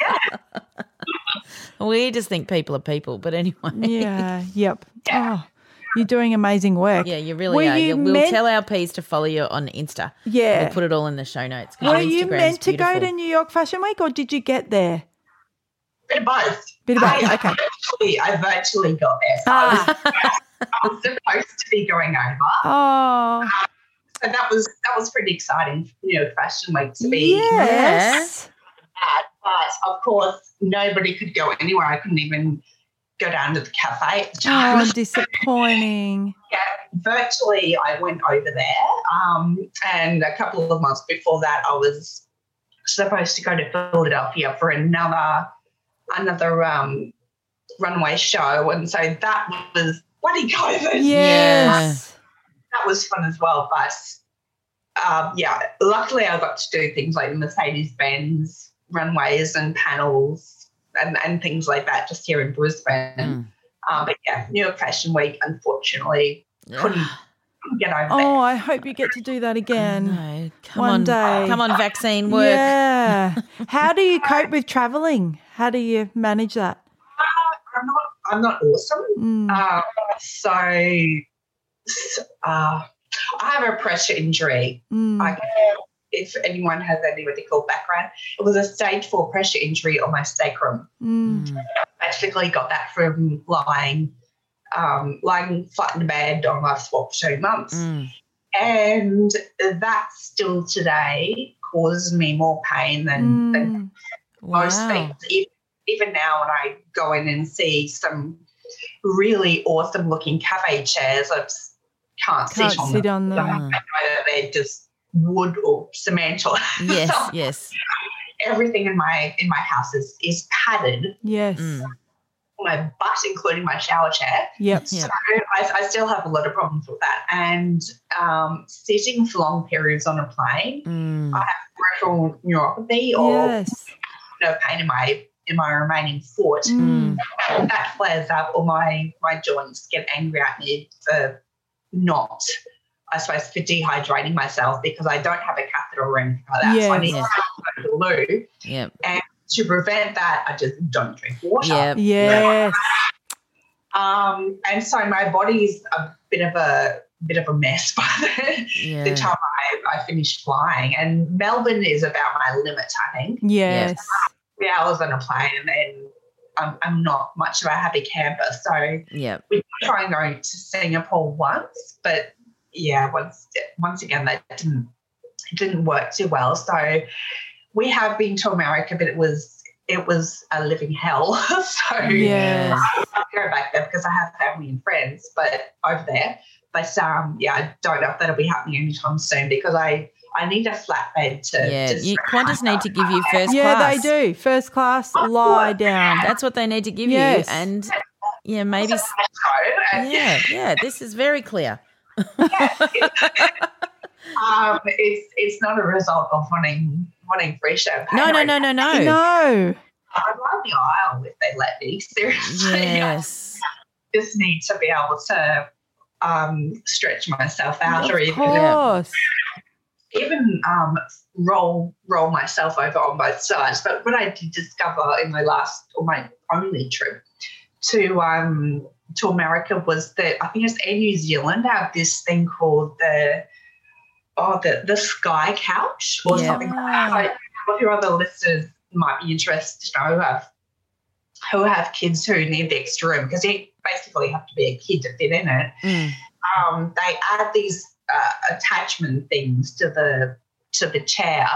yeah. We just think people are people. But anyway. Yeah. Yep. Oh, you're doing amazing work. Yeah, you really Were are. you You- we'll meant- tell our P's to follow you on Insta. Yeah. We'll put it all in the show notes. 'cause Were your you Instagram's meant to go beautiful. to New York Fashion Week or did you get there? Bit of both. Bit of both, I, okay. Virtually, I virtually got there. So I, was, Ah. I was supposed to be going over. Oh, So that was that was pretty exciting, you know, fashion week to be yes. at. But of course, nobody could go anywhere. I couldn't even go down to the cafe at the time. Oh, disappointing. Yeah, virtually, I went over there. Um, and a couple of months before that, I was supposed to go to Philadelphia for another another um, runway show, and so that was bloody COVID. Yes. That was fun as well. But um, yeah, luckily, I got to do things like Mercedes Benz runways and panels and, and things like that just here in Brisbane. Mm. Um, but yeah, New York Fashion Week, unfortunately, couldn't get over Oh, there. I hope you get to do that again. No, come One on, day. come on, vaccine work. Yeah. How do you cope with traveling? How do you manage that? I'm not, I'm not awesome. Mm. Uh, so s- uh, I have a pressure injury. Mm. I, if anyone has any medical background, it was a stage four pressure injury on my sacrum. Mm. Mm. Basically, got that from lying, um, lying flat in the bed on life support for two months. Mm. and that still today causes me more pain than, than Mm. most Wow. things. Even, even now, when I go in and see some really awesome looking cafe chairs, I just can't, Can't sit on sit them. on them. I know They're just wood or cement or Yes, yes. everything in my in my house is is padded. Yes. Mm. My butt, including my shower chair. Yep. Yeah. So I, I still have a lot of problems with that. And um, sitting for long periods on a plane, Mm. I have peripheral neuropathy or Yes. no pain in my in my remaining foot, Mm. that flares up, or my my joints get angry at me for not. I suppose for dehydrating myself because I don't have a catheter or anything like that. So I need Yes. to go to the loo. Yep. To prevent that, I just don't drink water. Yeah. Yes. Um, and so my body's a bit of a bit of a mess by the, Yeah. the time I, I finished flying. And Melbourne is about my limit, I think. Yes. Three hours on a plane, and then I'm, I'm not much of a happy camper. So Yep. we try and go to Singapore once, but yeah, once once again that didn't didn't work too well. So we have been to America, but it was it was a living hell. so Yes. I go back there because I have family and friends, but over there. But um, yeah, I don't know if that'll be happening anytime soon because I I need a flatbed to. Yeah. to You, Qantas need to give you first Yeah, class. Yeah, they do. First class, lie down. That's what they need to give Yes. you. And yeah, maybe. s- myself. And, Yeah, yeah. This is very clear. Um, it's it's not a result of wanting wanting free champagne. No, no, no, no, no. No. I'd run the aisle if they let me. Seriously, Yes. I just need to be able to um, stretch myself out, or even course. even um, roll roll myself over on both sides. But what I did discover in my last or my only trip to um, to America was that I think it's Air New Zealand they have this thing called the oh the the Sky Couch or Yeah. something like that. Like, what your other listeners might be interested to know who have who have kids who need the extra room because you basically have to be a kid to fit in it. Mm. Um, they add these uh, attachment things to the to the chair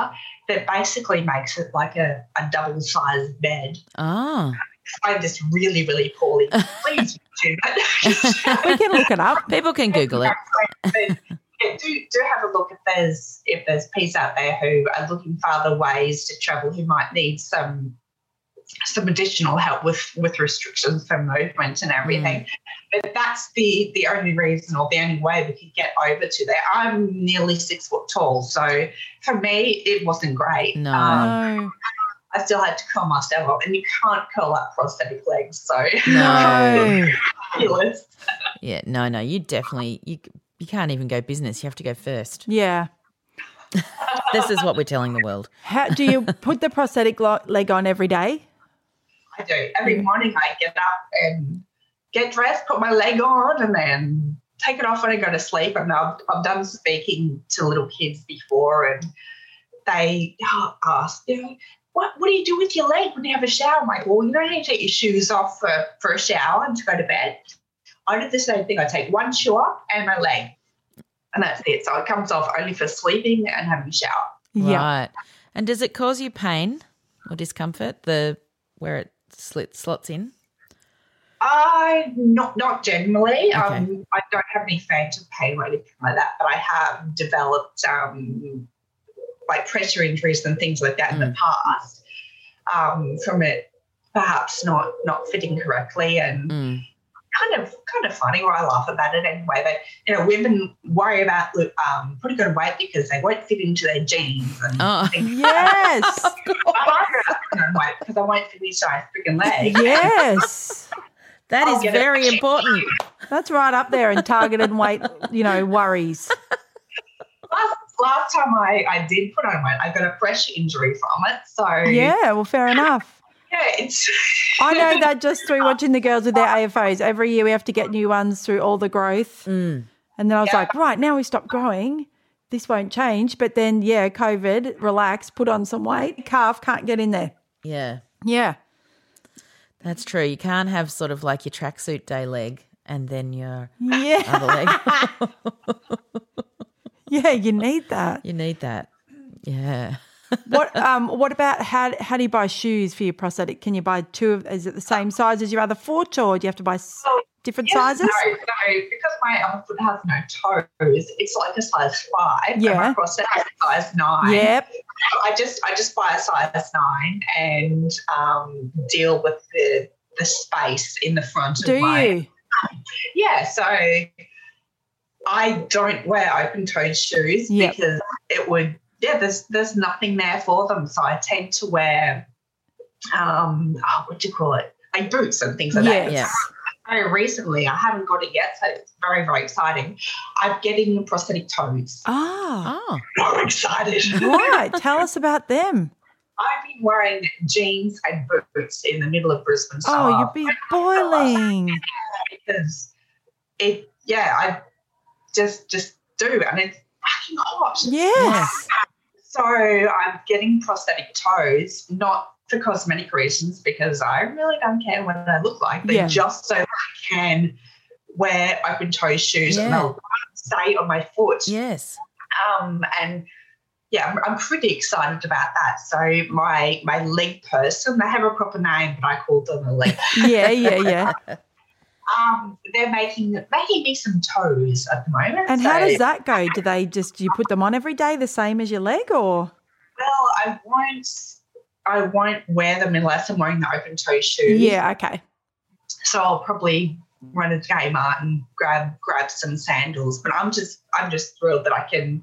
that basically makes it like a, a double sized bed. Oh. I'm just really, really poorly. Please do that. We can look it up. People can Google it. Yeah, do do have a look if there's if there's peeps out there who are looking for other ways to travel who might need some some additional help with with restrictions for movement and everything. But that's the the only reason or the only way we could get over to there. I'm nearly six foot tall, so for me it wasn't great. No. Um, No. I still had to curl myself up, and you can't curl up prosthetic legs, so No. Yeah, no, no. You definitely you you can't even go business. You have to go first. Yeah. This is what we're telling the world. How do you put the prosthetic lo- leg on every day? I do. Every morning I get up and get dressed, put my leg on, and then take it off when I go to sleep. And I've, I've done speaking to little kids before, and they oh, ask, you know, what, what do you do with your leg when you have a shower? I'm like, well, you don't need to take your shoes off for, for a shower and to go to bed. I do the same thing. I take one shoe off and my leg, and that's it. So it comes off only for sleeping and having a shower. Yeah. Right. And does it cause you pain or discomfort? The where it slits slots in? I not not generally. Okay. Um, I don't have any phantom pain or anything like that, but I have developed um, like pressure injuries and things like that in the past um, from it perhaps not not fitting correctly and Mm. kind of kind of funny or I laugh about it anyway. But you know, women worry about um, putting on weight because they won't fit into their jeans and Oh. things. Yes. I worry about putting on weight because I won't fit into my freaking leg. yes. That I'll is very important. That's right up there in targeted weight, you know, worries. last, last time I, I did put on weight, I got a pressure injury from it. So Yeah, well, fair enough. yeah, it's I know that just through watching the girls with their AFOs. Every year we have to get new ones through all the growth. Mm. And then I was Yeah. like, right, now we stop growing. This won't change. But then, yeah, COVID, relax, put on some weight. Calf can't get in there. Yeah. Yeah. That's true. You can't have sort of like your tracksuit day leg and then your Yeah. other leg. yeah, you need that. you need that. Yeah. What um what about how how do you buy shoes for your prosthetic? Can you buy two of is it the same size as your other foot or do you have to buy s- different Yes, sizes? No, no, because my other foot has no toes, it's like a size five. and Yeah. my prosthetic is a size nine. Yep. I just I just buy a size nine and um, deal with the the space in the front Do of my you? Yeah, so I don't wear open toed shoes Yep. because it would yeah, there's there's nothing there for them. So I tend to wear um oh, what do you call it? Like boots and things like that. Yes. Very recently, I haven't got it yet, so it's very, very exciting. I'm getting prosthetic toes. Ah. Oh. So excited. right. Tell us about them. I've been wearing jeans and boots in the middle of Brisbane. Oh, you'd be boiling. because it yeah, I just just do and it's fucking hot. Yes. So I'm getting prosthetic toes, not for cosmetic reasons, because I really don't care what I look like, but Yeah. just so I can wear open toe shoes and Yeah. they'll stay on my foot. Yes. Um, and yeah, I'm, I'm pretty excited about that. So my my leg person, they have a proper name, but I call them a leg. Yeah, yeah, yeah. um, they're making making me some toes at the moment. And how does that go? Do they just do you put them on every day the same as your leg or Well, I won't. I won't wear them unless I'm wearing the open toe shoes. Yeah, okay. So I'll probably run to Kmart and grab grab some sandals. But I'm just I'm just thrilled that I can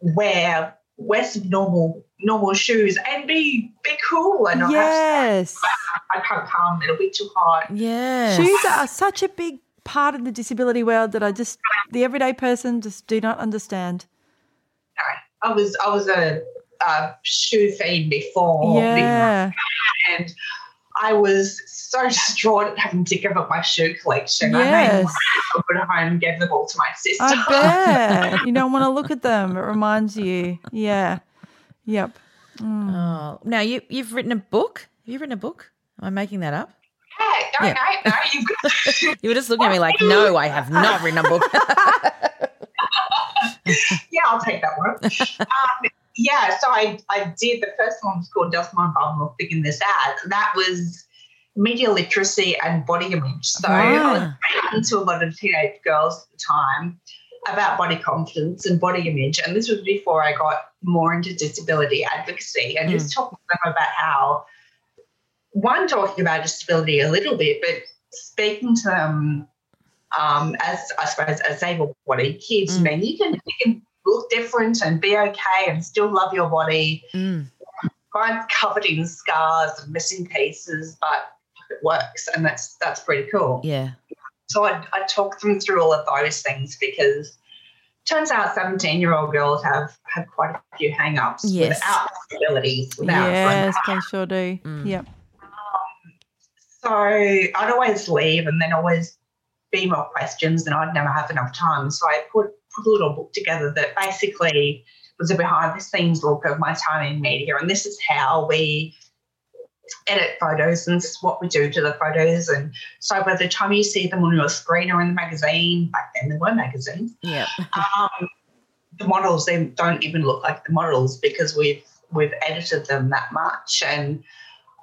wear wear some normal normal shoes and be be cool and not have Yes. I can't come. It'll be too hot. Yes. Shoes are such a big part of the disability world that I just the everyday person just do not understand. No, I was I was a, a shoe fiend before. Yeah. and I was so distraught at having to give up my shoe collection. I made Yes. I put it home and gave them all to my sister. I bet. you don't want to look at them. It reminds you. Yeah. Yep. Mm. Oh, now you you've written a book. Have you written a book? Am I making that up? Yeah, no, Yeah. no, no. You've You were just looking at me like, no, I have not written a book. yeah, I'll take that one. um, yeah, so I, I did. The first one was called Does My Bum Look Big in This Ad? That was media literacy and body image. So I was Ah. speaking to a lot of teenage girls at the time about body confidence and body image. And this was before I got more into disability advocacy and just talking to them about how, one, talking about disability a little bit, but speaking to them um, as I suppose as able-bodied kids, Mm. mean, you can you can look different and be okay and still love your body. Mm. Covered in scars and missing pieces, but it works, and that's that's pretty cool. Yeah. So I, I talk them through all of those things because turns out 17 year old girls have have quite a few hang ups Yes. without disabilities. Without yes, they sure do. Mm. Yep. So I'd always leave and then always be more questions and I'd never have enough time. So I put, put a little book together that basically was a behind the scenes look of my time in media. And this is how we edit photos and this is what we do to the photos. And so by the time you see them on your screen or in the magazine, back then there were magazines, Yeah. um, the models they don't even look like the models because we've we've edited them that much and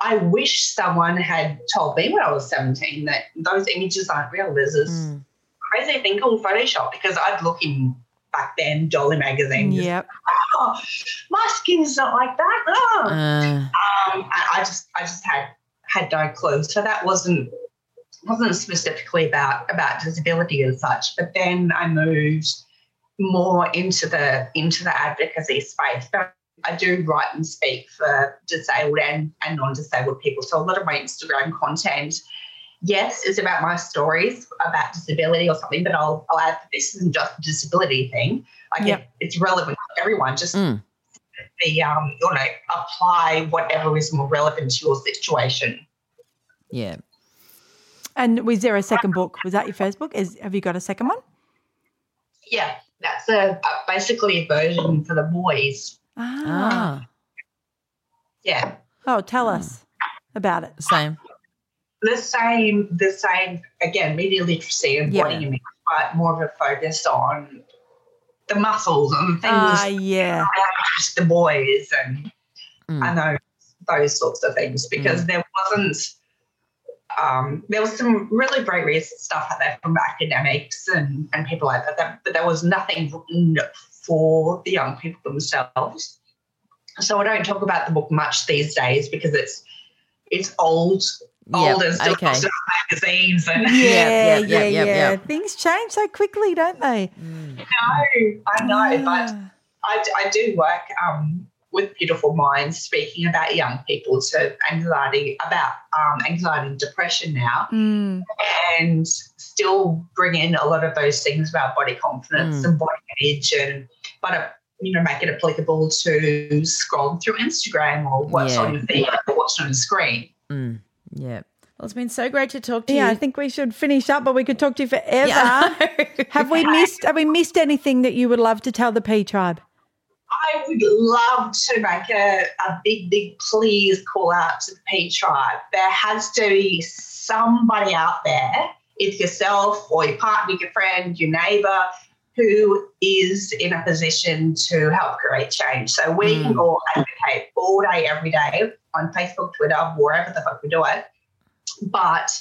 I wish someone had told me when I was 17 that those images aren't real. There's this Mm. crazy thing called Photoshop because I'd look in back then Dolly magazine. just, Yep. Oh, my skin's not like that. Oh. Uh, Um, I, I just I just had had no clue. So that wasn't wasn't specifically about about disability as such. But then I moved more into the into the advocacy space. But I do write and speak for disabled and, and non-disabled people. So a lot of my Instagram content, yes, is about my stories about disability or something, but I'll, I'll add that this isn't just a disability thing. Like Yep. it, it's relevant to everyone. Just Mm. the um, you know, apply whatever is more relevant to your situation. yeah. And was there a second book? Was that your first book? Is have you got a second one? Yeah, that's a, a basically a version for the boys. Ah. Ah. Yeah, Oh, tell us about it. Same. the same, the same. Again, media literacy and Yeah. body image, but more of a focus on the muscles and things Ah, yeah. about the boys and Mm. and those those sorts of things because there wasn't. Um, there was some really great recent stuff out there from academics and, and people like that, that, but there was nothing written for the young people themselves. So I don't talk about the book much these days because it's it's old, old Yep, and still okay. magazines and Yeah, yeah, yeah, yeah, yeah, yeah, yeah. Things change so quickly, don't they? Mm. no, I know, but Ah. I, I do work um, with Beautiful Minds, speaking about young people to anxiety, about um, anxiety and depression now, Mm. and still bring in a lot of those things about body confidence Mm. and body image, and but you know make it applicable to scrolling through Instagram or what's Yeah. on your feed or what's on the screen. Mm. Yeah. Well, it's been so great to talk to Yeah, you. I think we should finish up, but we could talk to you forever. Yeah. Have we missed? Have we missed anything that you would love to tell the P tribe? I would love to make a, a big, big please call out to the P tribe. There has to be somebody out there, it's yourself or your partner, your friend, your neighbour, who is in a position to help create change. So we can all advocate all day, every day on Facebook, Twitter, wherever the fuck we do it. But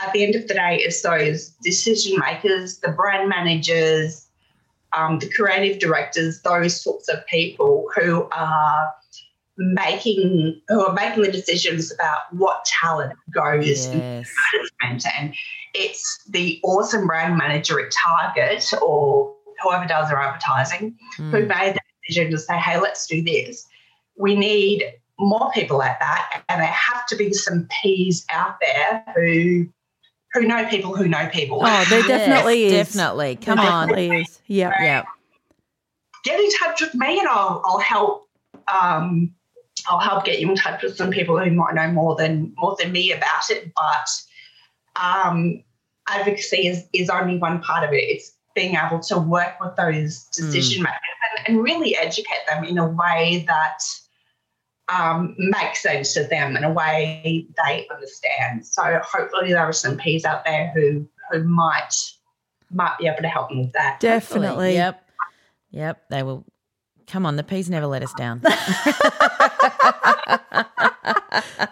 at the end of the day, it's those decision makers, the brand managers, um, the creative directors, those sorts of people who are making who are making the decisions about what talent goes in yes. management. And it's the awesome brand manager at Target or whoever does their advertising who Mm. made the decision to say, hey, let's do this. We need more people like that. And there have to be some P's out there who who know people who know people. Oh, there Yes, definitely is. Definitely. There Come on. definitely is. Yeah. Yeah. get in touch with me and I'll I'll help um, I'll help get you in touch with some people who might know more than more than me about it. But um, advocacy is is only one part of it. It's being able to work with those decision makers and, and really educate them in a way that um, make sense to them in a way they understand. So hopefully there are some peas out there who who might might be able to help them with that. Definitely. Yep. Yep. They will. Come on, the peas never let us down.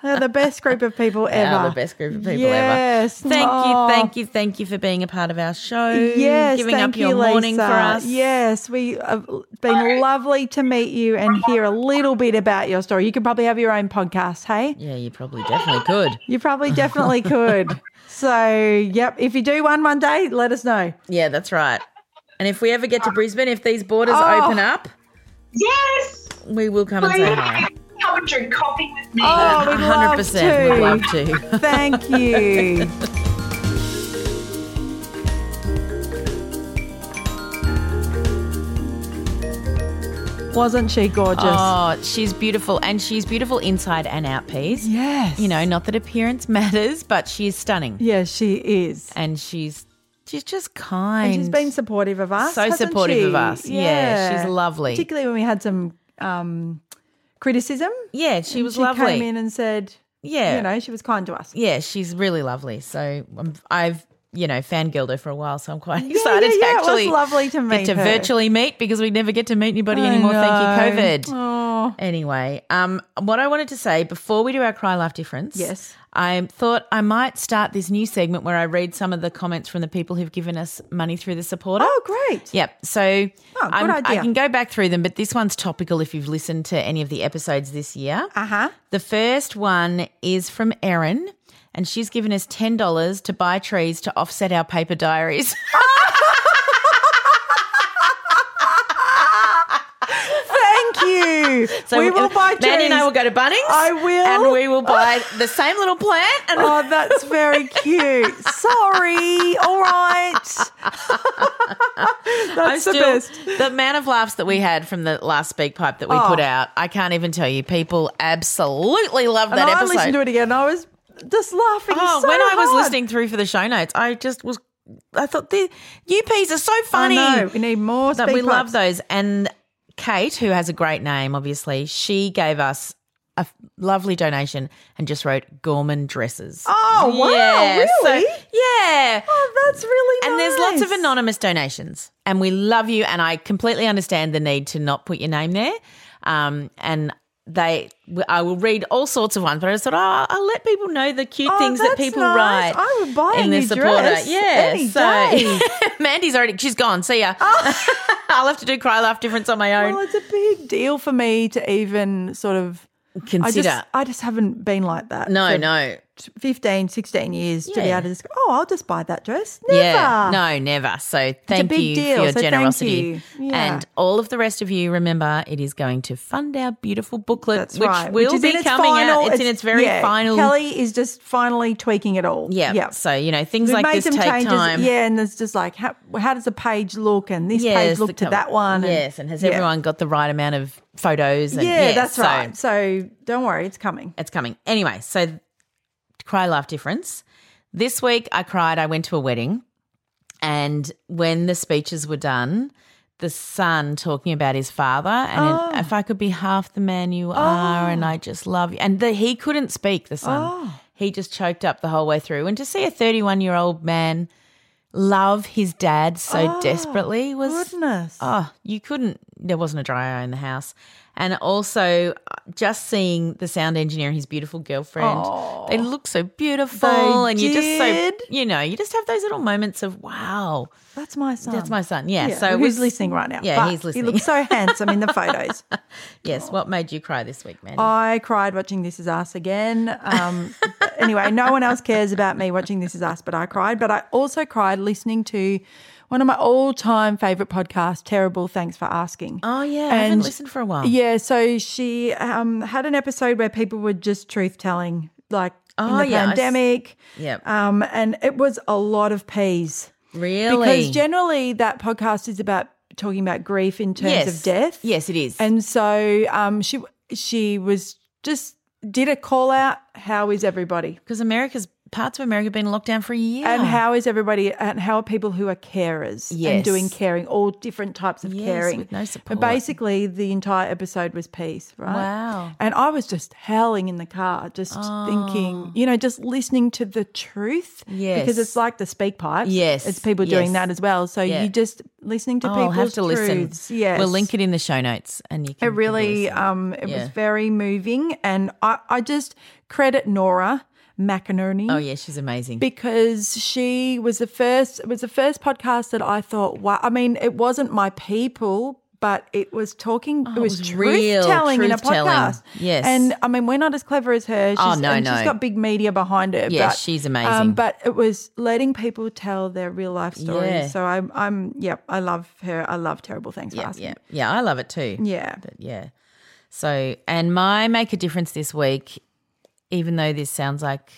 They're the best group of people They ever. are the best group of people Yes. ever. Thank Oh. you, thank you, thank you for being a part of our show. Yes, giving thank up your you, morning Lisa. for us. Yes, we have been lovely to meet you and hear a little bit about your story. You could probably have your own podcast, hey? Yeah, you probably definitely could. You probably definitely could. So, yep, if you do one one day, let us know. Yeah, that's right. And if we ever get to Brisbane, if these borders Oh. open up, Yes, we will come and say please hi. come and drink coffee with me. Oh, we'd 100% to. would love to. Thank you. Wasn't she gorgeous? Oh, she's beautiful. And she's beautiful inside and out, Peas. yes. You know, not that appearance matters, but she is stunning. Yes, she is. And she's she's just kind. And she's been supportive of us. So supportive she? of us. Yeah, she's lovely. Particularly when we had some um, criticism. Yeah, she was she lovely. came in and said, yeah. you know, she was kind to us. Yeah, she's really lovely. So um, I've, you know, fangirled her for a while, so I'm quite Yeah, excited yeah, to yeah, it was lovely to meet get to her. virtually meet because we never get to meet anybody I anymore. Thank you. COVID. Oh, Anyway, um, what I wanted to say before we do our cry laugh difference, Yes. I thought I might start this new segment where I read some of the comments from the people who've given us money through the supporter. oh great. Yep. So Oh, good I'm- I can go back through them, but this one's topical if you've listened to any of the episodes this year. Uh huh. The first one is from Erin, and she's given us $10 to buy trees to offset our paper diaries. Thank you. So we will buy trees. Mandy and I will go to Bunnings. I will. And we will buy the same little plant. And Oh, that's very cute. Sorry. All right. I'm that's the still, best. the amount of laughs that we had from the last speak pipe that we Oh. put out, I can't even tell you. People absolutely loved And that I episode. listened to it again. I was just laughing Oh, so when I was listening through for the show notes, I just was. I thought the UPs are so funny. I know. We need more. But speak we love those. And Kate, who has a great name, obviously, she gave us a lovely donation and just wrote Gorman dresses. Oh, wow, Yeah, so- really? yeah. Oh, that's really nice. And nice. there's lots of anonymous donations, and we love you. And I completely understand the need to not put your name there. Um, and they, I will read all sorts of ones, but I thought, oh, I'll let people know the cute Oh, things that people nice. write. I would buy in new supporter. Yeah, so. Mandy's already, she's gone. See ya. Oh. I'll have to do cry laugh difference on my own. Well, it's a big deal for me to even sort of. I Consider. just, I just haven't been like that. no, for no. 15, 16 years to be able to just go, oh, I'll just buy that dress. Never. Yeah, no, never. So thank you deal, for your so generosity. you. Yeah. And all of the rest of you, remember, it is going to fund our beautiful booklet, That's which right. will is be coming final, out. It's, in its very yeah, final. Kelly is just finally tweaking it all. yeah. Yeah. So you know things We've like this take changes. time. Yeah, and there's just like how, how does a page look and this Yes, page look to that one. Yes, and has yeah. everyone got the right amount of photos? And, Yeah, that's so right. So don't worry, it's coming. It's coming anyway. So cry laugh difference. This week I cried. I went to a wedding, and when the speeches were done, the son talking about his father and oh. if I could be half the man you are, and I just love you, and the, he couldn't speak. The son, oh. he just choked up the whole way through. And to see a thirty-one-year-old man love his dad so oh, desperately was Goodness. Oh, you couldn't. There wasn't a dry eye in the house. And also, uh, just seeing the sound engineer and his beautiful girlfriend, they look so beautiful. They and you just so, you know, you just have those little moments of, wow, That's my son. that's my son. Yeah. Yeah, so who's was- listening right now? Yeah, he's listening. He looks so handsome in the photos. Yes. What made you cry this week, man? I cried watching This Is Us again. Um, anyway, no one else cares about me watching This Is Us, but I cried. But I also cried listening to one of my all-time favorite podcasts, Terrible. Thanks for asking. oh, yeah. I haven't and- listened for a while. Yeah, so she um, had an episode where people were just truth telling, like Oh, in the yeah, I pandemic. yeah. Um, and it was a lot of peas. Really? Because generally that podcast is about talking about grief in terms yes. of death. Yes, it is. And so um, she she was just did a call out. How is everybody? because America's parts of America have been locked down for a year. And how is everybody? And how are people who are carers and doing caring, all different types of Yes, caring, with no support. But basically, the entire episode was peace, right? Wow. And I was just howling in the car, just thinking, you know, just listening to the truth. Yes. because it's like the speak pipes. Yes, it's people doing yes. that as well. So Yeah. you just listening to Oh, people's have to listen. Yes, We'll link it in the show notes and you can It really, um, it was very moving, and I, I just credit Nora McInerney. Oh yeah, she's amazing. because she was the first it was the first podcast that I thought wow I mean it wasn't my people but it was talking it was, Oh, was truth telling in a podcast Yes. and I mean we're not as clever as her she's, Oh, no, no. she's got big media behind her Yes, but, she's amazing. um, but it was letting people tell their real life stories Yeah. so I'm I'm yep I love her I love terrible things for yeah, asking yeah, yeah. I love it too. yeah But yeah. So, and my make a difference this week, even though this sounds like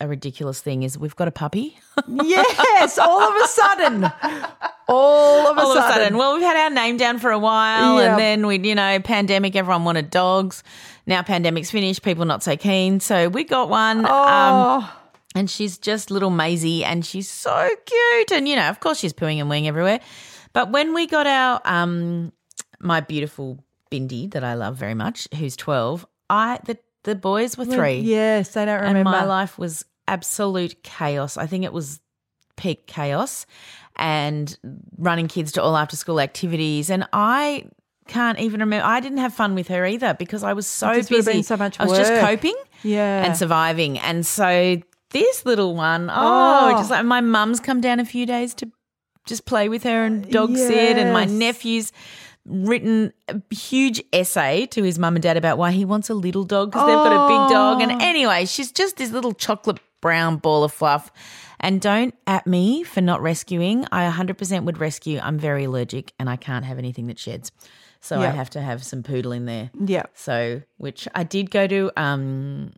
a ridiculous thing, is we've got a puppy. yes all of a sudden all of a All sudden, of a sudden, well, we've had our name down for a while, Yeah. and then we, you know, pandemic, everyone wanted dogs. Now pandemic's finished, people not so keen, so we got one. Um, oh and she's just little Maisie, and she's so cute. And you know, of course, she's pooing and weeing everywhere. But when we got our um, my beautiful Bindi that I love very much, who's twelve, I the the boys were three. yes they don't remember and my life was absolute chaos. I think it was peak chaos, and running kids to all after school activities, and I. Can't even remember. I didn't have fun with her either because I was so just would have busy. so much I was just coping yeah and surviving. And so this little one, oh, Oh. just like my mum's come down a few days to just play with her and dog uh, sit, and my nephew's written a huge essay to his mum and dad about why he wants a little dog because they've got a big dog. Oh. And anyway, she's just this little chocolate brown ball of fluff. And don't at me for not rescuing. I 100% would rescue. I'm very allergic and I can't have anything that sheds. So I have to have some poodle in there. yeah So, which I did go to um,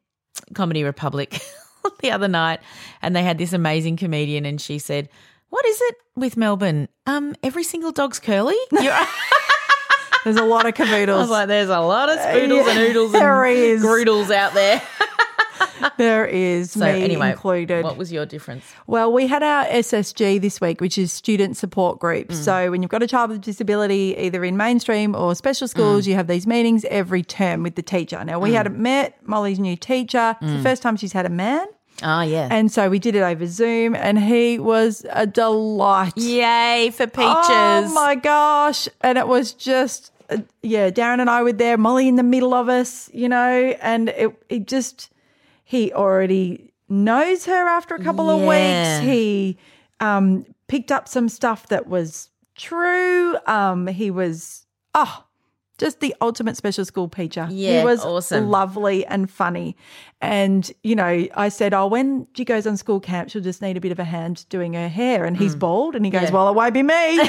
Comedy Republic the other night, and they had this amazing comedian, and she said, "What is it with Melbourne? Um, every single dog's curly." There's a lot of cavoodles. I was like, "There's a lot of spoodles and yeah, oodles there and is. groodles out there." there is So, me anyway, included. what was your difference? well, we had our SSG this week, which is student support group. Mm. So when you've got a child with a disability, either in mainstream or special Mm. schools, you have these meetings every term with the teacher. Now we hadn't met Molly's new teacher. It's the Mm. first time she's had a man. Oh yeah, And so we did it over Zoom and he was a delight. yay for peaches! Oh my gosh. And it was just, uh, yeah, Darren and I were there, Molly in the middle of us, you know, and it, it just, he already knows her after a couple of weeks. He um, picked up some stuff that was true. Um, he was, oh, just the ultimate special school teacher. Yeah, he was awesome. lovely and funny. And, you know, I said, Oh, when she goes on school camp, she'll just need a bit of a hand doing her hair. And he's bald. And he goes, Mm. Yeah. Well, it won't be me.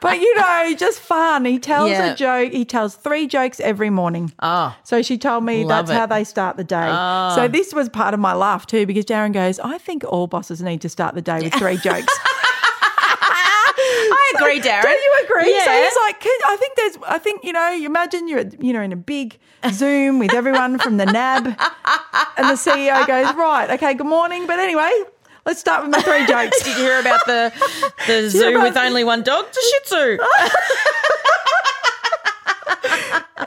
but, you know, just fun. He tells Yeah. a joke. He tells three jokes every morning. oh, So she told me that's how they start the day. Oh. So this was part of my laugh too, because Darren goes, I think all bosses need to start the day with three jokes. I agree, Darren. Don't you agree? So Yeah. he's like, "Can- I think there's, I think you know, you imagine you're, you know, in a big Zoom with everyone from the NAB, and the CEO goes, right, okay, good morning, but anyway, let's start with my three jokes. Did you hear about the the zoo with only one dog? The Shih Tzu.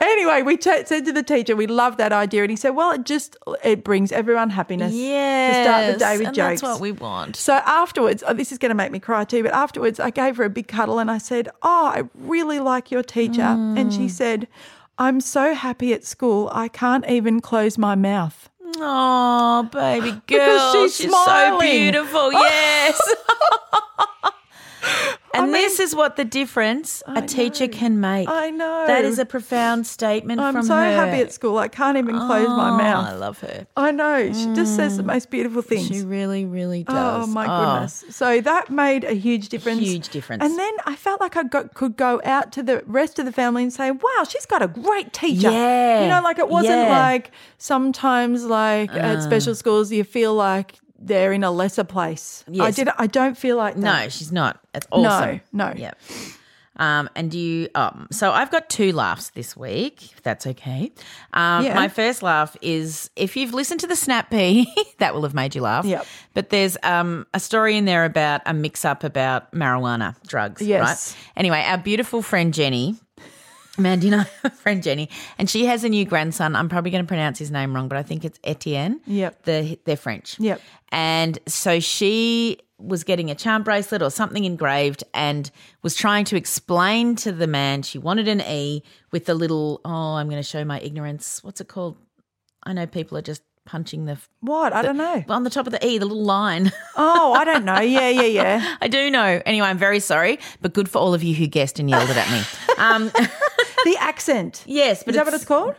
anyway, we t- said to the teacher, we love that idea, and he said, well, it just it brings everyone happiness. Yes, to start the day with and jokes. That's what we want. So afterwards, oh, this is going to make me cry too, but afterwards I gave her a big cuddle and I said, Oh, I really like your teacher. And Mm. she said, I'm so happy at school, I can't even close my mouth. Oh, baby girl, Because she's she's, so beautiful. Yes. and this is what the difference a teacher can make. I know. That is a profound statement I'm so her. happy at school, I can't even close my mouth. I love her. I know. She just says the most beautiful things. She really, really does. Oh my goodness! So that made a huge difference. Huge difference. And then I felt like I got, could go out to the rest of the family and say, "Wow, she's got a great teacher." Yeah, you know, like it wasn't yeah. Uh. like sometimes like at special schools you feel like they're in a lesser place. I Yes. did. I don't feel like that. No, she's not. It's awesome. no. no. Yep. Um, and you, um, so I've got two laughs this week, if that's okay. Um, Yeah. My first laugh is if you've listened to the Snap P, that will have made you laugh. Yep. But there's um, a story in there about a mix up about marijuana drugs. Yes. Right? Anyway, our beautiful friend Jenny, Mandy and I, friend Jenny, and she has a new grandson. I'm probably going to pronounce his name wrong, but I think it's Etienne. Yep. The, they're French. Yep. And so she was getting a charm bracelet or something engraved and was trying to explain to the man she wanted an E with the little, oh, I'm going to show my ignorance. What's it called? I know people are just punching the, What? I don't know. on the top of the E, the little line. Oh, I don't know. Yeah, yeah, yeah. I do know. Anyway, I'm very sorry, but good for all of you who guessed and yelled it at me. Um, The accent. yes, but Is that what it's called?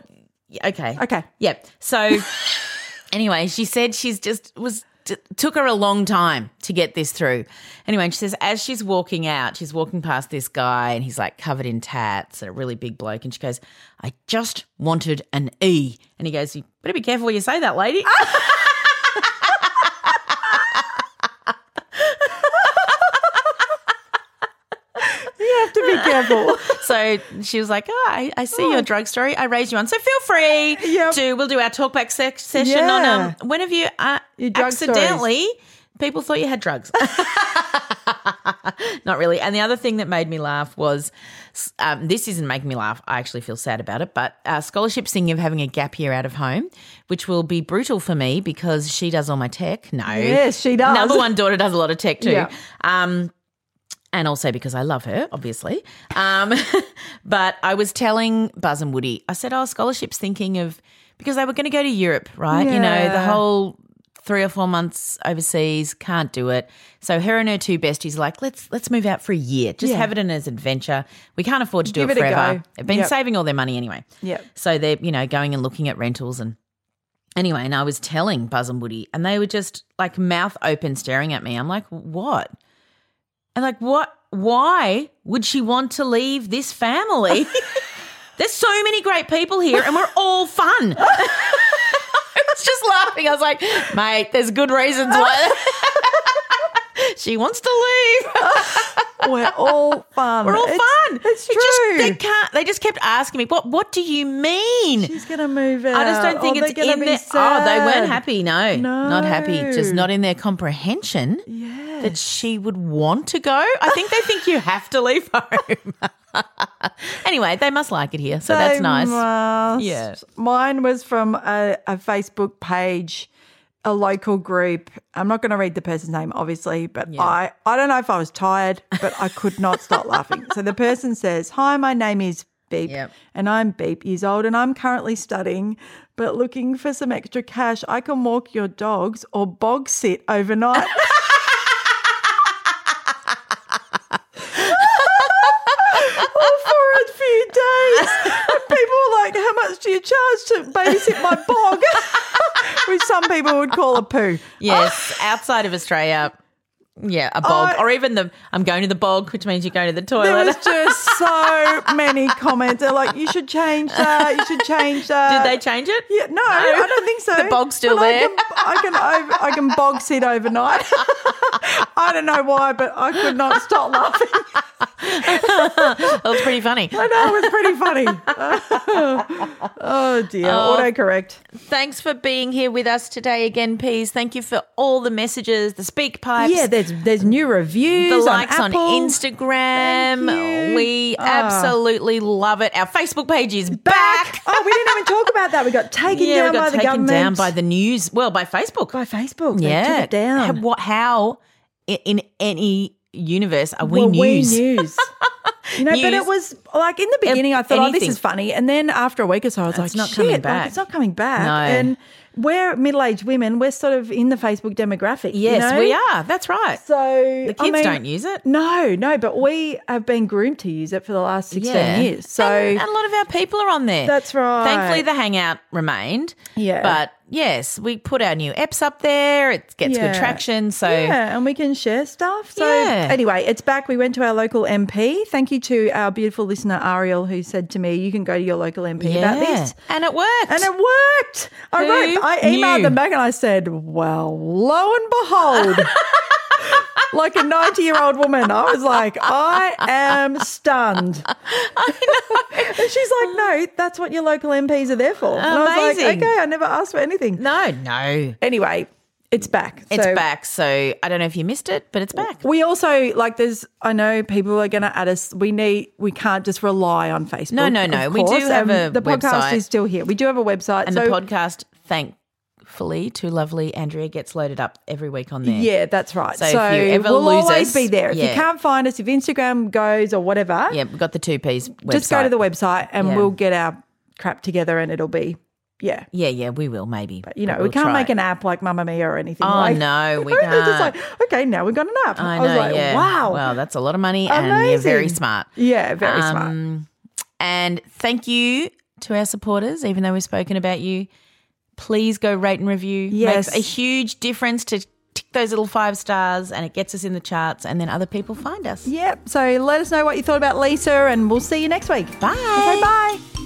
Okay. Okay. Yep. So anyway, she said she's just was t- took her a long time to get this through. Anyway, she says as she's walking out, she's walking past this guy and he's like covered in tats and a really big bloke and she goes, "I just wanted an E." And he goes, "You better be careful what you say that, lady." You have to be careful. So she was like, "Oh, I, I see your drug story. I raised you on. So feel free Yep. to. We'll do our talkback sec- session on Yeah. um. When have you uh, accidentally people thought you had drugs? Not really. And the other thing that made me laugh was um, this isn't making me laugh. I actually feel sad about it. But uh, scholarship thinking of having a gap year out of home, which will be brutal for me because she does all my tech. No, Yes, she does. Number one daughter does a lot of tech too. Yeah. Um, and also because I love her, obviously. Um, but I was telling Buzz and Woody, I said, "Oh, scholarships thinking of because they were going to go to Europe, right? You know, the whole three or four months overseas, can't do it. So her and her two besties are like, let's let's move out for a year, just Yeah. have it in as an adventure. We can't afford to do Give it it forever. They've been Yep. saving all their money anyway. Yep. So they're you know going and looking at rentals and anyway, and I was telling Buzz and Woody, and they were just like mouth open, staring at me. I'm like, what? And like, what? Why would she want to leave this family? There's so many great people here, and we're all fun. I was just laughing. I was like, mate, there's good reasons why. she wants to leave. We're all fun. We're all It's- fun. It's It true. just, they can't. They just kept asking me, "What? What do you mean?" She's gonna move out. I just don't think Oh, it's gonna in be their. Oh, they weren't happy. No, not happy. Just not in their comprehension Yeah. that she would want to go. I think they think you have to leave home. anyway, they must like it here, so that's nice. must. Yeah. Mine was from a, a Facebook page, a local group. I'm not going to read the person's name, obviously, but I, I don't know if I was tired, but I could not stop laughing. So the person says, Hi, my name is Beep, Yep. and I'm Beep years old, and I'm currently studying, but looking for some extra cash. I can walk your dogs or bog sit overnight. or for a few days. And people were like, How much do you charge to babysit my bog? Which some people would call a poo. Yes, outside of Australia. Yeah, a bog, I- or even the I'm going to the bog, which means you go to the toilet. There was just so many comments. They're like, you should change that. You should change that. Did they change it? Yeah, no, I don't think so. The bog's still But I there. can, I can, I can bog sit overnight. I don't know why, but I could not stop laughing. That was pretty funny. I know it was pretty funny. oh dear, Oh. autocorrect. Thanks for being here with us today again, Peas. Thank you for all the messages, the speak pipes. Yeah, there's there's new reviews. the likes on, Apple. Instagram. We Ah. absolutely love it. Our Facebook page is back. Oh, we didn't even talk about that. We got taken yeah, down got by the taken government. down by the news. Well, by Facebook. by Facebook. They yeah, took it down. How, what? How? In any universe are we Well, news? We news. You know, but it was like in the beginning, I thought, oh, this is funny, and then after a week or so, I was like, It's not Shit, coming like, back. it's not coming back. No. And we're middle-aged women. We're sort of in the Facebook demographic. you Yes, know? we are. That's right. So the I kids mean, don't use it. No, no, but we have been groomed to use it for the last sixteen Yeah. years. So and, and a lot of our people are on there. That's right. Thankfully, the hangout remained. Yeah. But yes, we put our new apps up there. It gets Yeah. good traction. So Yeah, and we can share stuff. So Yeah. anyway, it's back. We went to our local MP. Thank you to our beautiful listener Ariel, who said to me, "You can go to your local MP about this." and it worked. And it worked. I wrote, I emailed knew? them back and I said, "Well, lo and behold, like a 90 year old woman. I was like, I am stunned. and she's like, no, that's what your local MPs are there for. And I was like, Amazing. okay, I never asked for anything. No, no. Anyway, it's back. It's So back. So I don't know if you missed it, but it's back. We also like there's I know people are going to add us. We need we can't just rely on Facebook. No, no, no. We do have Um, a the podcast website. is still here. We do have a website. And so, the podcast, thankfully, to lovely Andrea, gets loaded up every week on there. Yeah, that's right. So So, if you ever we'll lose always us- be there. If you can't find us, if Instagram goes or whatever, Yeah, we've got the two P's website. just go to the website and Yeah. we'll get our crap together and it'll be yeah. Yeah, yeah, we will maybe. But you know, But we we'll can't try. make an app like Mamamia or anything. Oh, like, no, we They're just can't. like, okay, now we've got an app. I I, know, was like, yeah. wow. Well, that's a lot of money and you're very smart. yeah, very smart. Um, And thank you to our supporters, even though we've spoken about you. Please go rate and review. Yes. Makes a huge difference to tick those little five stars and it gets us in the charts and then other people find us. Yep. So let us know what you thought about Lisa and we'll see you next week. Bye. Okay, bye.